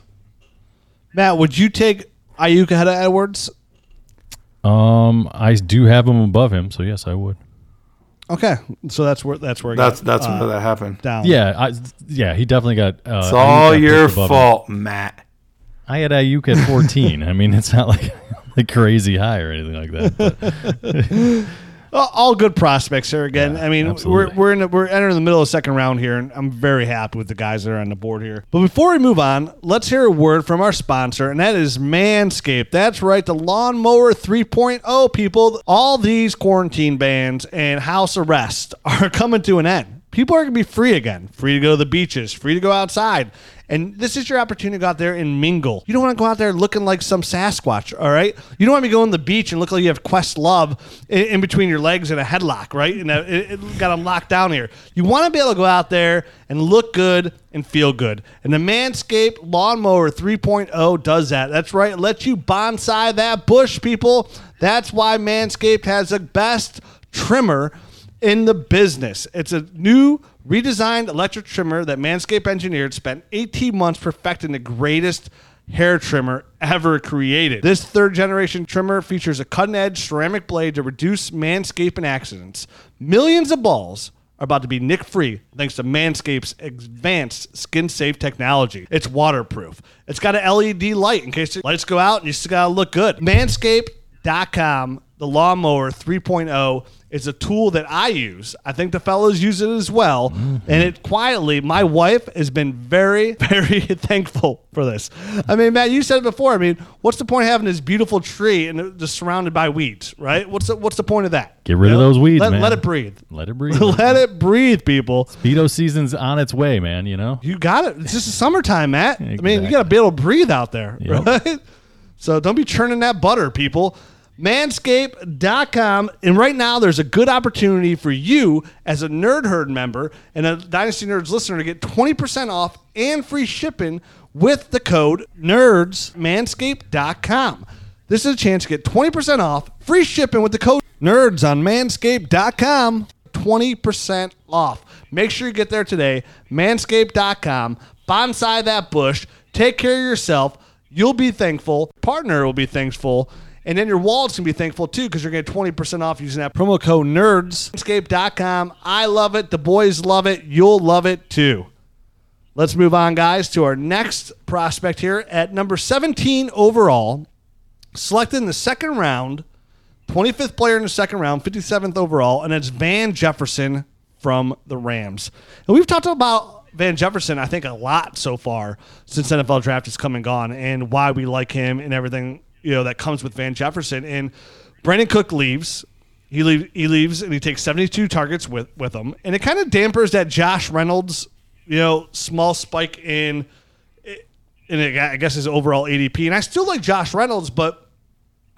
Matt, would you take Aiyuk ahead of Edwards? Um, I do have him above him, so yes, I would. Okay, so that's where that's where that's got, that's uh, where that happened. Down. Yeah, I, yeah, he definitely got. Uh, it's all your fault, him. Matt. I had Aiyuk at 14. I mean, it's not like like crazy high or anything like that. all good prospects here again. Yeah, I mean, absolutely. we're we're the, we're entering the middle of the second round here, and I'm very happy with the guys that are on the board here. But before we move on, let's hear a word from our sponsor, and that is Manscaped. That's right, the Lawnmower 3.0 people. All these quarantine bans and house arrest are coming to an end. People are going to be free again, free to go to the beaches, free to go outside. And this is your opportunity to go out there and mingle. You don't want to go out there looking like some Sasquatch, all right? You don't want to be going to the beach and look like you have Questlove in, in between your legs in a headlock, right? And it, it got them locked down here. You want to be able to go out there and look good and feel good. And the Manscaped Lawnmower 3.0 does that. That's right. It lets you bonsai that bush, people. That's why Manscaped has the best trimmer in the business. It's a new redesigned electric trimmer that Manscaped engineered spent 18 months perfecting the greatest hair trimmer ever created. This third generation trimmer features a cutting edge ceramic blade to reduce manscaping accidents. Millions of balls are about to be nick free thanks to Manscaped's advanced skin safe technology. It's waterproof. It's got an LED light in case the lights go out and you still gotta look good. Manscaped.com the lawnmower 3.0 is a tool that I use. I think the fellows use it as well. Mm-hmm. And it quietly, my wife has been very, very thankful for this. I mean, Matt, you said it before. I mean, what's the point of having this beautiful tree and just surrounded by weeds, right? What's the, what's the point of that? Get rid You of know? those weeds, let, man. Let it breathe. Let it breathe. let it breathe, people. Speedo season's on its way, man. You know. You got it. It's just the summertime, Matt. I mean, you got to be able to breathe out there, Yep. right? So don't be churning that butter, people. Manscaped.com. And right now, there's a good opportunity for you as a Nerd Herd member and a Dynasty Nerds listener to get 20% off and free shipping with the code NERDS. Manscaped.com. This is a chance to get 20% off, free shipping with the code NERDS on Manscaped.com. 20% off. Make sure you get there today. Manscaped.com. Bonsai that bush. Take care of yourself. You'll be thankful. Partner will be thankful. And then your wallet's going to be thankful too because you're going to get 20% off using that promo code NERDS. Manscaped.com. I love it. The boys love it. You'll love it too. Let's move on, guys, to our next prospect here at number 17 overall. Selected in the second round, 25th player in the second round, 57th overall, and it's Van Jefferson from the Rams. And we've talked about Van Jefferson, I think, a lot so far since NFL draft has come and gone, and why we like him and everything you know that comes with Van Jefferson. And Brandin Cooks leaves. He, leave, he leaves and he takes 72 targets with, with him. And it kind of dampers that Josh Reynolds, you know, small spike in in I guess his overall ADP. And I still like Josh Reynolds, but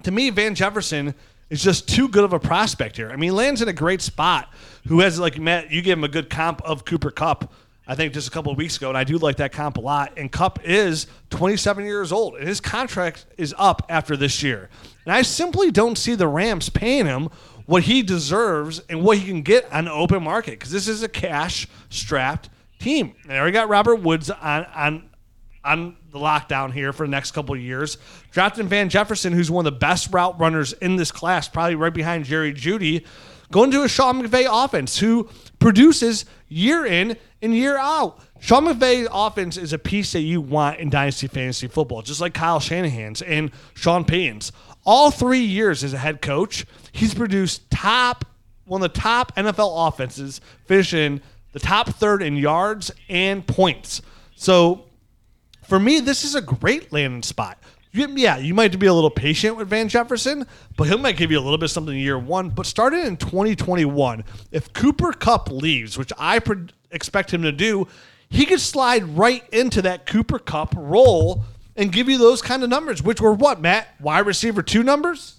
to me, Van Jefferson is just too good of a prospect here. I mean, he lands in a great spot. Who has like Matt? You gave him a good comp of Cooper Kupp. I think just a couple of weeks ago, and I do like that comp a lot. And Kupp is 27 years old, and his contract is up after this year. And I simply don't see the Rams paying him what he deserves and what he can get on the open market because this is a cash-strapped team. And they already got Robert Woods on on on the lockdown here for the next couple of years. Drafting Van Jefferson, who's one of the best route runners in this class, probably right behind Jerry Jeudy, going to a Sean McVay offense who produces year in year out. Sean McVay's offense is a piece that you want in Dynasty Fantasy Football, just like Kyle Shanahan's and Sean Payton's. All three years as a head coach, he's produced top one of the top NFL offenses, finishing the top third in yards and points. So for me, this is a great landing spot. Yeah, you might be a little patient with Van Jefferson, but he might give you a little bit something in year one. But starting in 2021, if Cooper Kupp leaves, which I expect him to do, he could slide right into that Cooper Kupp role and give you those kind of numbers, which were what, Matt? Wide receiver two numbers?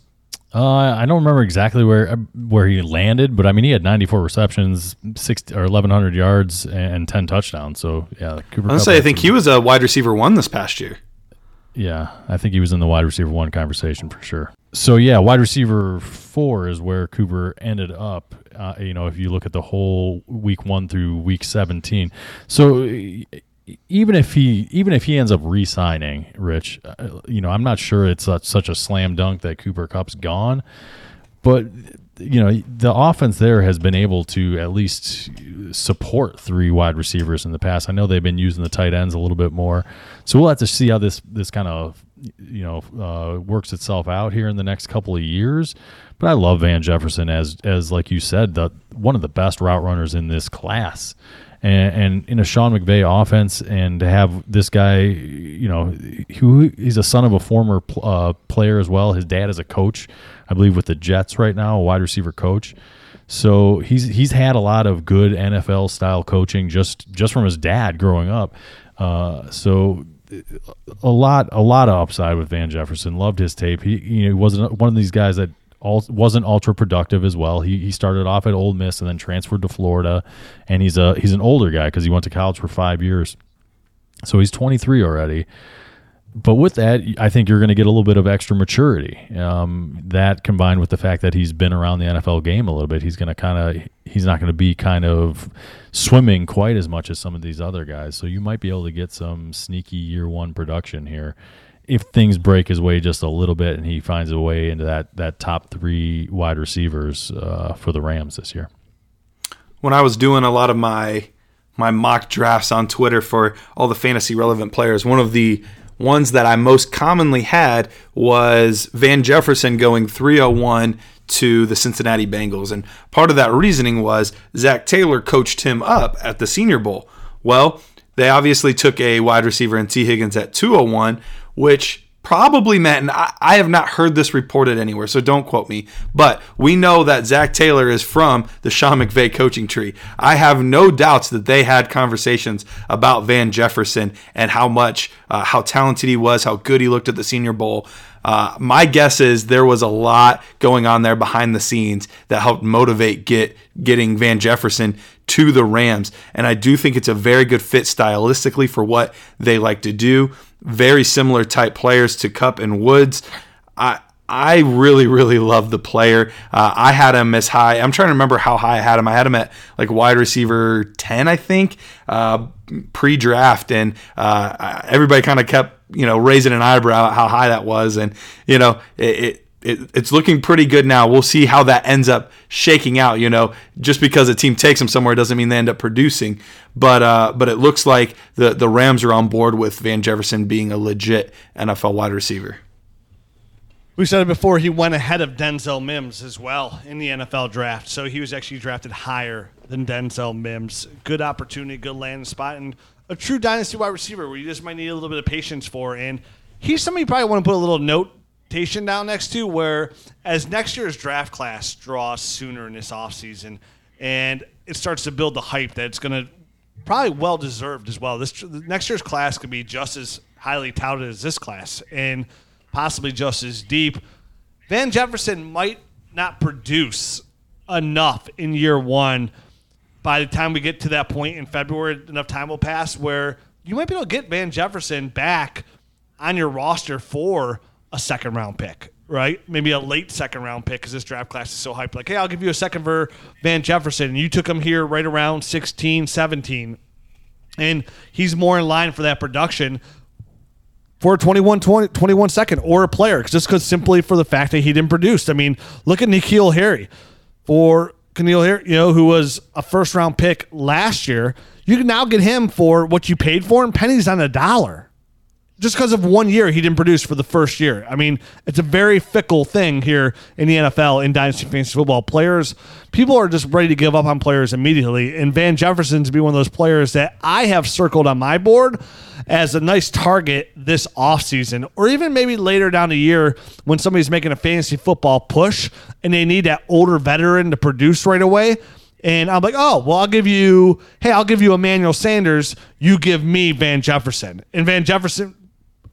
Uh, I don't remember exactly where where he landed, but I mean he had 94 receptions, six or 1100 yards, and 10 touchdowns. So yeah, Cooper. I was say I think he was a wide receiver one this past year. Yeah, I think he was in the wide receiver one conversation for sure. So yeah, wide receiver four is where Cooper ended up. Uh, you know, if you look at the whole week one through week seventeen, so even if he even if he ends up re-signing, Rich, uh, you know, I'm not sure it's such, such a slam dunk that Cooper Kupp's gone, but you know the offense there has been able to at least support three wide receivers in the past. I know they've been using the tight ends a little bit more, so we'll have to see how this this kind of you know uh, works itself out here in the next couple of years. But I love Van Jefferson as as like you said, the one of the best route runners in this class. And, and in a Sean McVay offense, and to have this guy, you know, who he's a son of a former pl- uh, player as well. His dad is a coach, I believe, with the Jets right now, a wide receiver coach. So he's he's had a lot of good NFL style coaching just just from his dad growing up. Uh, so a lot a lot of upside with Van Jefferson. Loved his tape. He you know he wasn't one of these guys that all, wasn't ultra productive as well. He he started off at Ole Miss and then transferred to Florida, and he's a he's an older guy because he went to college for five years. So he's 23 already. But with that, I think you're going to get a little bit of extra maturity. Um, that combined with the fact that he's been around the NFL game a little bit, he's going to kind of he's not going to be kind of swimming quite as much as some of these other guys. So you might be able to get some sneaky year one production here if things break his way just a little bit and he finds a way into that that top three wide receivers uh, for the Rams this year. when I was doing a lot of my my mock drafts on Twitter for all the fantasy relevant players, one of the ones that I most commonly had was Van Jefferson going 301 to the Cincinnati Bengals. And part of that reasoning was Zac Taylor coached him up at the Senior Bowl. Well, they obviously took a wide receiver in Tee Higgins at 201, which probably meant, and I, I, have not heard this reported anywhere, so don't quote me, but we know that Zac Taylor is from the Sean McVay coaching tree. I have no doubts that they had conversations about Van Jefferson and how much, uh, how talented he was, how good he looked at the Senior Bowl. Uh, my guess is there was a lot going on there behind the scenes that helped motivate get getting Van Jefferson to the Rams, and I do think it's a very good fit stylistically for what they like to do very similar type players to Kupp and Woods. I I really really love the player. Uh, I had him as high. I'm trying to remember how high I had him. I had him at like wide receiver ten, I think, uh, pre-draft, and uh, everybody kind of kept you know raising an eyebrow at how high that was, and you know it, it it, it's looking pretty good now. We'll see how that ends up shaking out. You know, just because a team takes them somewhere doesn't mean they end up producing. But uh, but it looks like the the Rams are on board with Van Jefferson being a legit NFL wide receiver. We said it before. He went ahead of Denzel Mims as well in the NFL draft, so he was actually drafted higher than Denzel Mims. Good opportunity, good landing spot, and a true dynasty wide receiver where you just might need a little bit of patience for. And he's somebody you probably want to put a little notation down next to where as next year's draft class draws sooner in this offseason and it starts to build the hype that it's going to probably well deserved as well. This next year's class could be just as highly touted as this class and possibly just as deep. Van Jefferson might not produce enough in year 1 by the time we get to that point in February enough time will pass where you might be able to get Van Jefferson back on your roster for a second round pick, right? Maybe a late second round pick because this draft class is so hyped. Like, hey, I'll give you a second for Van Jefferson. And you took him here right around 16, 17. And he's more in line for that production for a 21, 20, 21 second or a player just because simply for the fact that he didn't produce. I mean, look at N'Keal Harry for N'Keal Harry, you know, who was a first round pick last year. You can now get him for what you paid for him, pennies on a dollar just because of one year he didn't produce for the first year. I mean, it's a very fickle thing here in the NFL in dynasty fantasy football. Players, people are just ready to give up on players immediately, and Van Jefferson to be one of those players that I have circled on my board as a nice target this offseason or even maybe later down the year when somebody's making a fantasy football push and they need that older veteran to produce right away. And I'm like, oh, well, I'll give you, hey, I'll give you Emmanuel Sanders. You give me Van Jefferson. And Van Jefferson,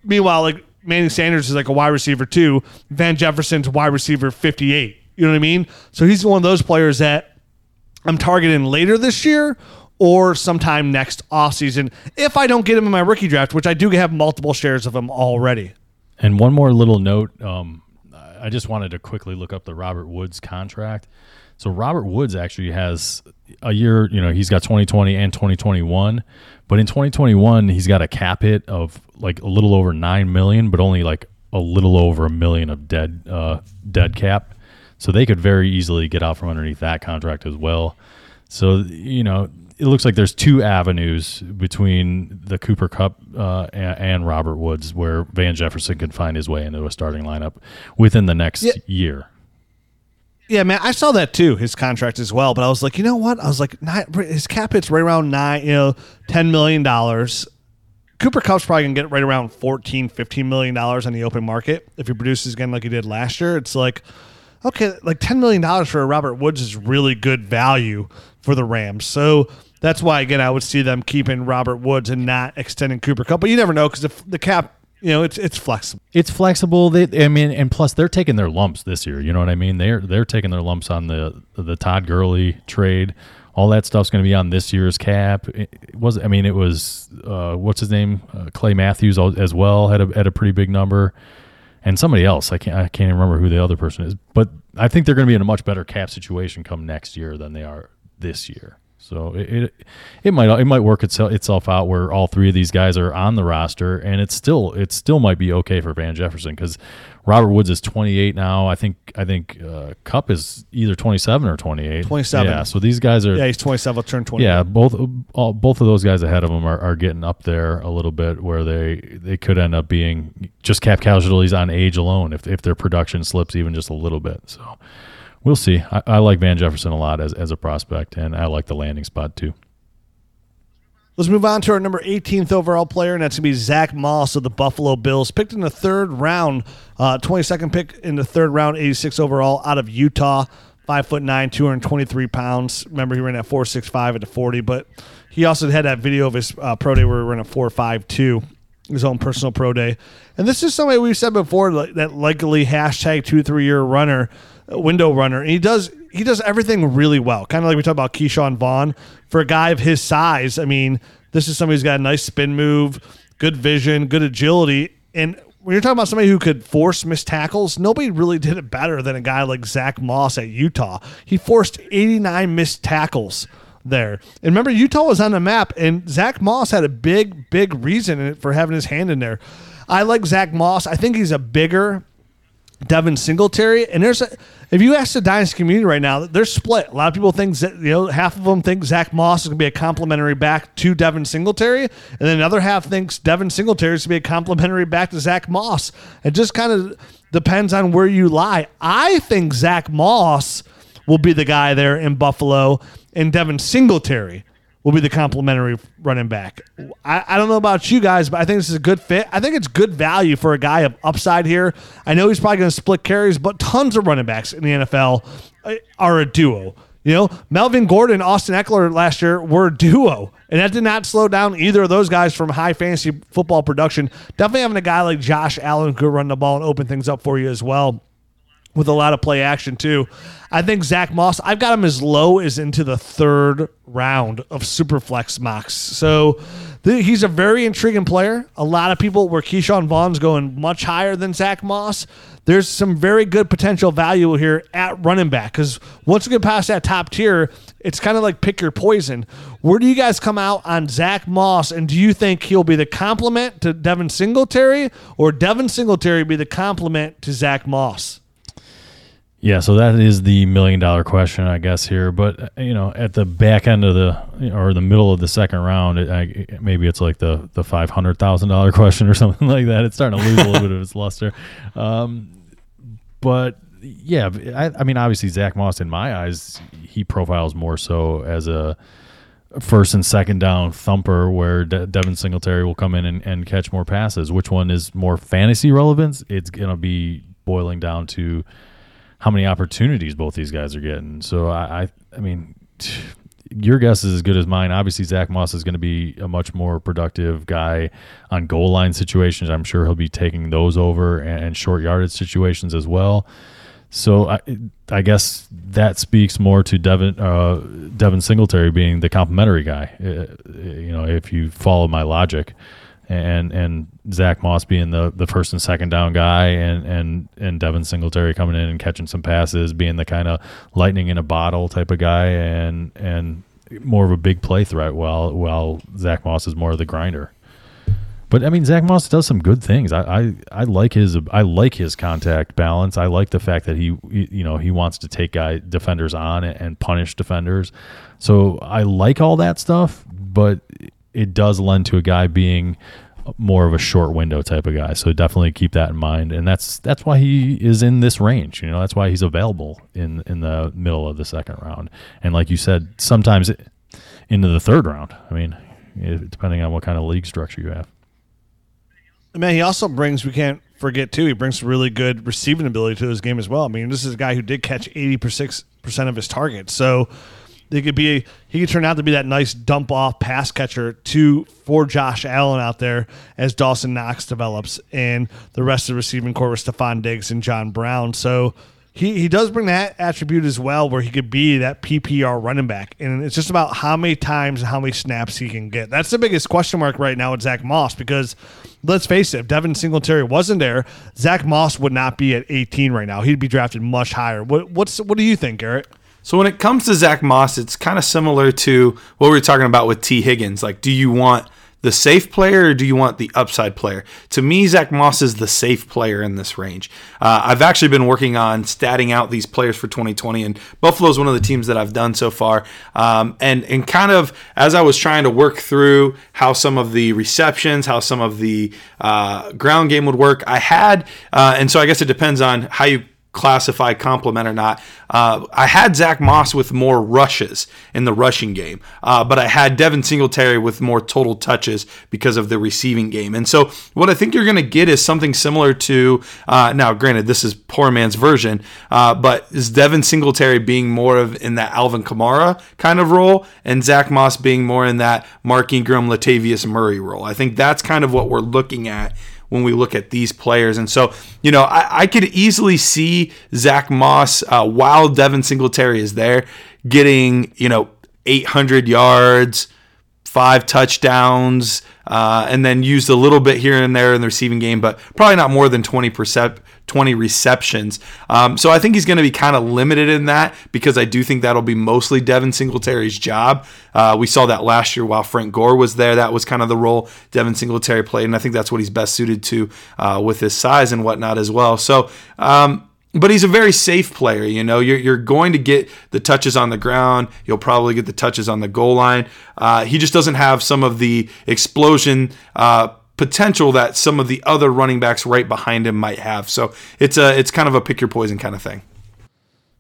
Meanwhile, like Manny Sanders is like a wide receiver too. Van Jefferson's wide receiver 58. You know what I mean? So he's one of those players that I'm targeting later this year or sometime next offseason if I don't get him in my rookie draft, which I do have multiple shares of him already. And one more little note. Um, I just wanted to quickly look up the Robert Woods contract. So Robert Woods actually has a year, you know, he's got 2020 and 2021, but in 2021 he's got a cap hit of like a little over 9 million, but only like a little over a million of dead uh, dead cap. So they could very easily get out from underneath that contract as well. So, you know, it looks like there's two avenues between the Cooper Kupp uh, and, and, Robert Woods where Van Jefferson can find his way into a starting lineup within the next yeah. year. Yeah, man, I saw that too. His contract as well, but I was like, you know what? I was like, his cap hit's right around nine, you know, ten million dollars. Cooper Kupp's probably gonna get right around 14, 15 million dollars on the open market if he produces again like he did last year. It's like, okay, like ten million dollars for Robert Woods is really good value for the Rams. So that's why again I would see them keeping Robert Woods and not extending Cooper Cup. But you never know because the, the cap you know, it's it's flexible. It's flexible. They, I mean, and plus they're taking their lumps this year. You know what I mean? They're they're taking their lumps on the the Todd Gurley trade. All that stuff's going to be on this year's cap. It was I mean, it was uh, what's his name? Uh, Clay Matthews as well had a had a pretty big number, and somebody else. I can't I can't even remember who the other person is. But I think they're going to be in a much better cap situation come next year than they are this year. So it, it it might it might work itself itself out where all three of these guys are on the roster, and it's still it still might be okay for Van Jefferson because Robert Woods is 28 now. I think I think uh, Kupp is either 27 or 28. 27. Yeah. So these guys are Yeah, he's 27. Will turn 20. yeah, both all, both of those guys ahead of them are, are getting up there a little bit, where they they could end up being just cap casualties on age alone if if their production slips even just a little bit. So we'll see. I, I like Van Jefferson a lot as as a prospect, and I like the landing spot too. Let's move on to our number 18th overall player, and that's going to be Zach Moss of the Buffalo Bills. Picked in the third round, uh, 22nd pick in the third round, 86 overall out of Utah. Five foot nine, 223 pounds. Remember, he ran at 465 at the 40, but he also had that video of his uh, pro day where he ran a 452, his own personal pro day. And this is somebody we've said before that likely hashtag two, three year runner, window runner. And he does he does everything really well. Kind of like we talked about Ke'Shawn Vaughn. For a guy of his size, I mean, this is somebody who's got a nice spin move, good vision, good agility. And when you're talking about somebody who could force missed tackles, nobody really did it better than a guy like Zach Moss at Utah. He forced 89 missed tackles there. And remember, Utah was on the map, and Zach Moss had a big, big reason for having his hand in there. I like Zach Moss. I think he's a bigger Devin Singletary. And there's a, if you ask the Dynasty community right now, they're split. A lot of people think that you know half of them think Zach Moss is going to be a complimentary back to Devin Singletary, and then another half thinks Devin Singletary is going to be a complimentary back to Zach Moss. It just kind of depends on where you lie. I think Zach Moss will be the guy there in Buffalo, and Devin Singletary will be the complimentary running back. I, I don't know about you guys, but I think this is a good fit. I think it's good value for a guy of upside here. I know he's probably going to split carries, but tons of running backs in the NFL uh, are a duo. You know, Melvin Gordon, Austin Ekeler last year were a duo, and that did not slow down either of those guys from high fantasy football production. Definitely having a guy like Josh Allen who could run the ball and open things up for you as well with a lot of play action too. I think Zach Moss, I've got him as low as into the third round of Superflex mocks. So th- he's a very intriguing player. A lot of people where Ke'Shawn Vaughn's going much higher than Zach Moss. There's some very good potential value here at running back because once you get past that top tier, it's kind of like pick your poison. Where do you guys come out on Zach Moss, and do you think he'll be the complement to Devin Singletary, or Devin Singletary be the complement to Zach Moss? Yeah, so that is the million dollar question, I guess here. But you know, at the back end of the or the middle of the second round, it, I, maybe it's like the the five hundred thousand dollar question or something like that. It's starting to lose a little bit of its luster. Um, but yeah, I, I mean, obviously Zach Moss, in my eyes, he profiles more so as a first and second down thumper where De- Devin Singletary will come in and, and catch more passes. Which one is more fantasy relevance? It's gonna be boiling down to how many opportunities both these guys are getting. So I, I, I mean, your guess is as good as mine. Obviously, Zach Moss is going to be a much more productive guy on goal line situations. I'm sure he'll be taking those over and short yardage situations as well. So I, I guess that speaks more to Devin uh, Devin Singletary being the complimentary guy. Uh, you know, if you follow my logic and and Zach Moss being the, the first and second down guy, and and and Devin Singletary coming in and catching some passes, being the kind of lightning in a bottle type of guy, and and more of a big play threat. While while Zach Moss is more of the grinder. But I mean, Zach Moss does some good things. I, I, I like his I like his contact balance. I like the fact that he you know he wants to take guy defenders on and punish defenders. So I like all that stuff. But it does lend to a guy being more of a short window type of guy. So definitely keep that in mind. And that's that's why he is in this range. You know, that's why he's available in in the middle of the second round. And like you said, sometimes into the third round. I mean, depending on what kind of league structure you have. Man, he also brings we can't forget too. He brings really good receiving ability to his game as well. I mean, this is a guy who did catch eighty percent of his targets. So he could be he could turn out to be that nice dump off pass catcher to for Josh Allen out there as Dawson Knox develops and the rest of the receiving core with Stefon Diggs and John Brown. So he, he does bring that attribute as well where he could be that PPR running back. And it's just about how many times and how many snaps he can get. That's the biggest question mark right now with Zach Moss because let's face it, if Devin Singletary wasn't there, Zach Moss would not be at 18 right now. He'd be drafted much higher. What what's what do you think, Garrett? So when it comes to Zach Moss, it's kind of similar to what we were talking about with Tee Higgins. Like, do you want the safe player or do you want the upside player? To me, Zach Moss is the safe player in this range. Uh, I've actually been working on statting out these players for 2020, and Buffalo is one of the teams that I've done so far. Um, and and kind of as I was trying to work through how some of the receptions, how some of the uh, ground game would work, I had, uh, and so I guess it depends on how you classify compliment or not. Uh, I had Zach Moss with more rushes in the rushing game, uh, but I had Devin Singletary with more total touches because of the receiving game. And so, what I think you're going to get is something similar to uh, now. Granted, this is poor man's version, uh, but is Devin Singletary being more of in that Alvin Kamara kind of role, and Zach Moss being more in that Mark Ingram, Latavius Murray role. I think that's kind of what we're looking at when we look at these players. And so, you know, I, I could easily see Zach Moss uh, while Devin Singletary is there getting, you know, 800 yards, five touchdowns, uh, and then used a little bit here and there in the receiving game, but probably not more than 20 percent 20 receptions. Um, so I think he's going to be kind of limited in that because I do think that'll be mostly Devin Singletary's job. Uh, we saw that last year while Frank Gore was there. That was kind of the role Devin Singletary played, and I think that's what he's best suited to uh, with his size and whatnot as well. So, um, but he's a very safe player. You know, you're, you're going to get the touches on the ground. You'll probably get the touches on the goal line. Uh, he just doesn't have some of the explosion uh, potential that some of the other running backs right behind him might have. So it's a it's kind of a pick your poison kind of thing.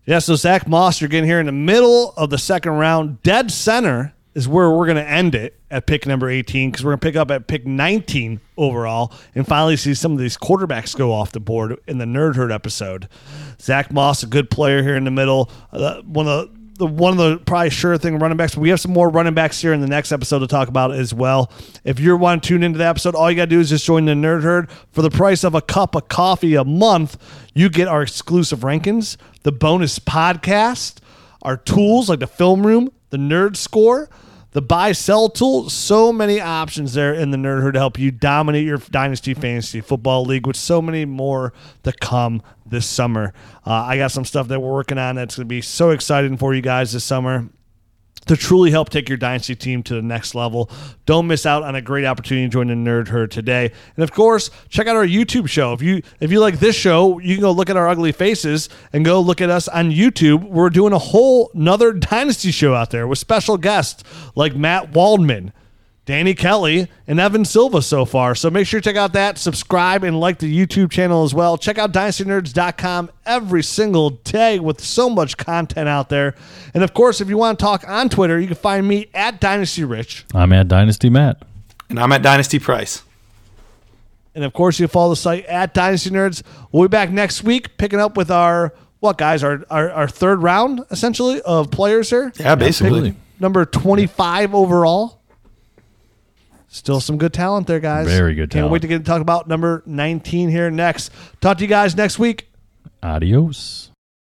Yeah, so Zach Moss, you're getting here in the middle of the second round. Dead center is where we're going to end it at pick number 18 because we're going to pick up at pick 19 overall and finally see some of these quarterbacks go off the board in the Nerd Herd episode. Zach Moss, a good player here in the middle. Uh, one of the the one of the probably sure thing running backs. We have some more running backs here in the next episode to talk about as well. If you're wanting to tune into the episode, all you gotta do is just join the Nerd Herd for the price of a cup of coffee a month. You get our exclusive rankings, the bonus podcast, our tools like the film room, the nerd score the buy sell tool so many options there in the nerd herd to help you dominate your dynasty fantasy football league with so many more to come this summer uh, i got some stuff that we're working on that's going to be so exciting for you guys this summer to truly help take your dynasty team to the next level. Don't miss out on a great opportunity to join the Nerd Herd today. And of course, check out our YouTube show. If you if you like this show, you can go look at our ugly faces and go look at us on YouTube. We're doing a whole another dynasty show out there with special guests like Matt Waldman. Danny Kelly, and Evan Silva so far. So make sure to check out that, subscribe, and like the YouTube channel as well. Check out dynastynerds.com every single day with so much content out there. And of course, if you want to talk on Twitter, you can find me at Dynasty Rich. I'm at Dynasty Matt. And I'm at Dynasty Price. And of course, you can follow the site at Dynasty Nerds. We'll be back next week picking up with our, what guys, our, our, our third round essentially of players here. Yeah, basically. Number 25 overall. Still some good talent there, guys. Very good Can't talent. wait to get to talk about number 19 here next. Talk to you guys next week. Adios.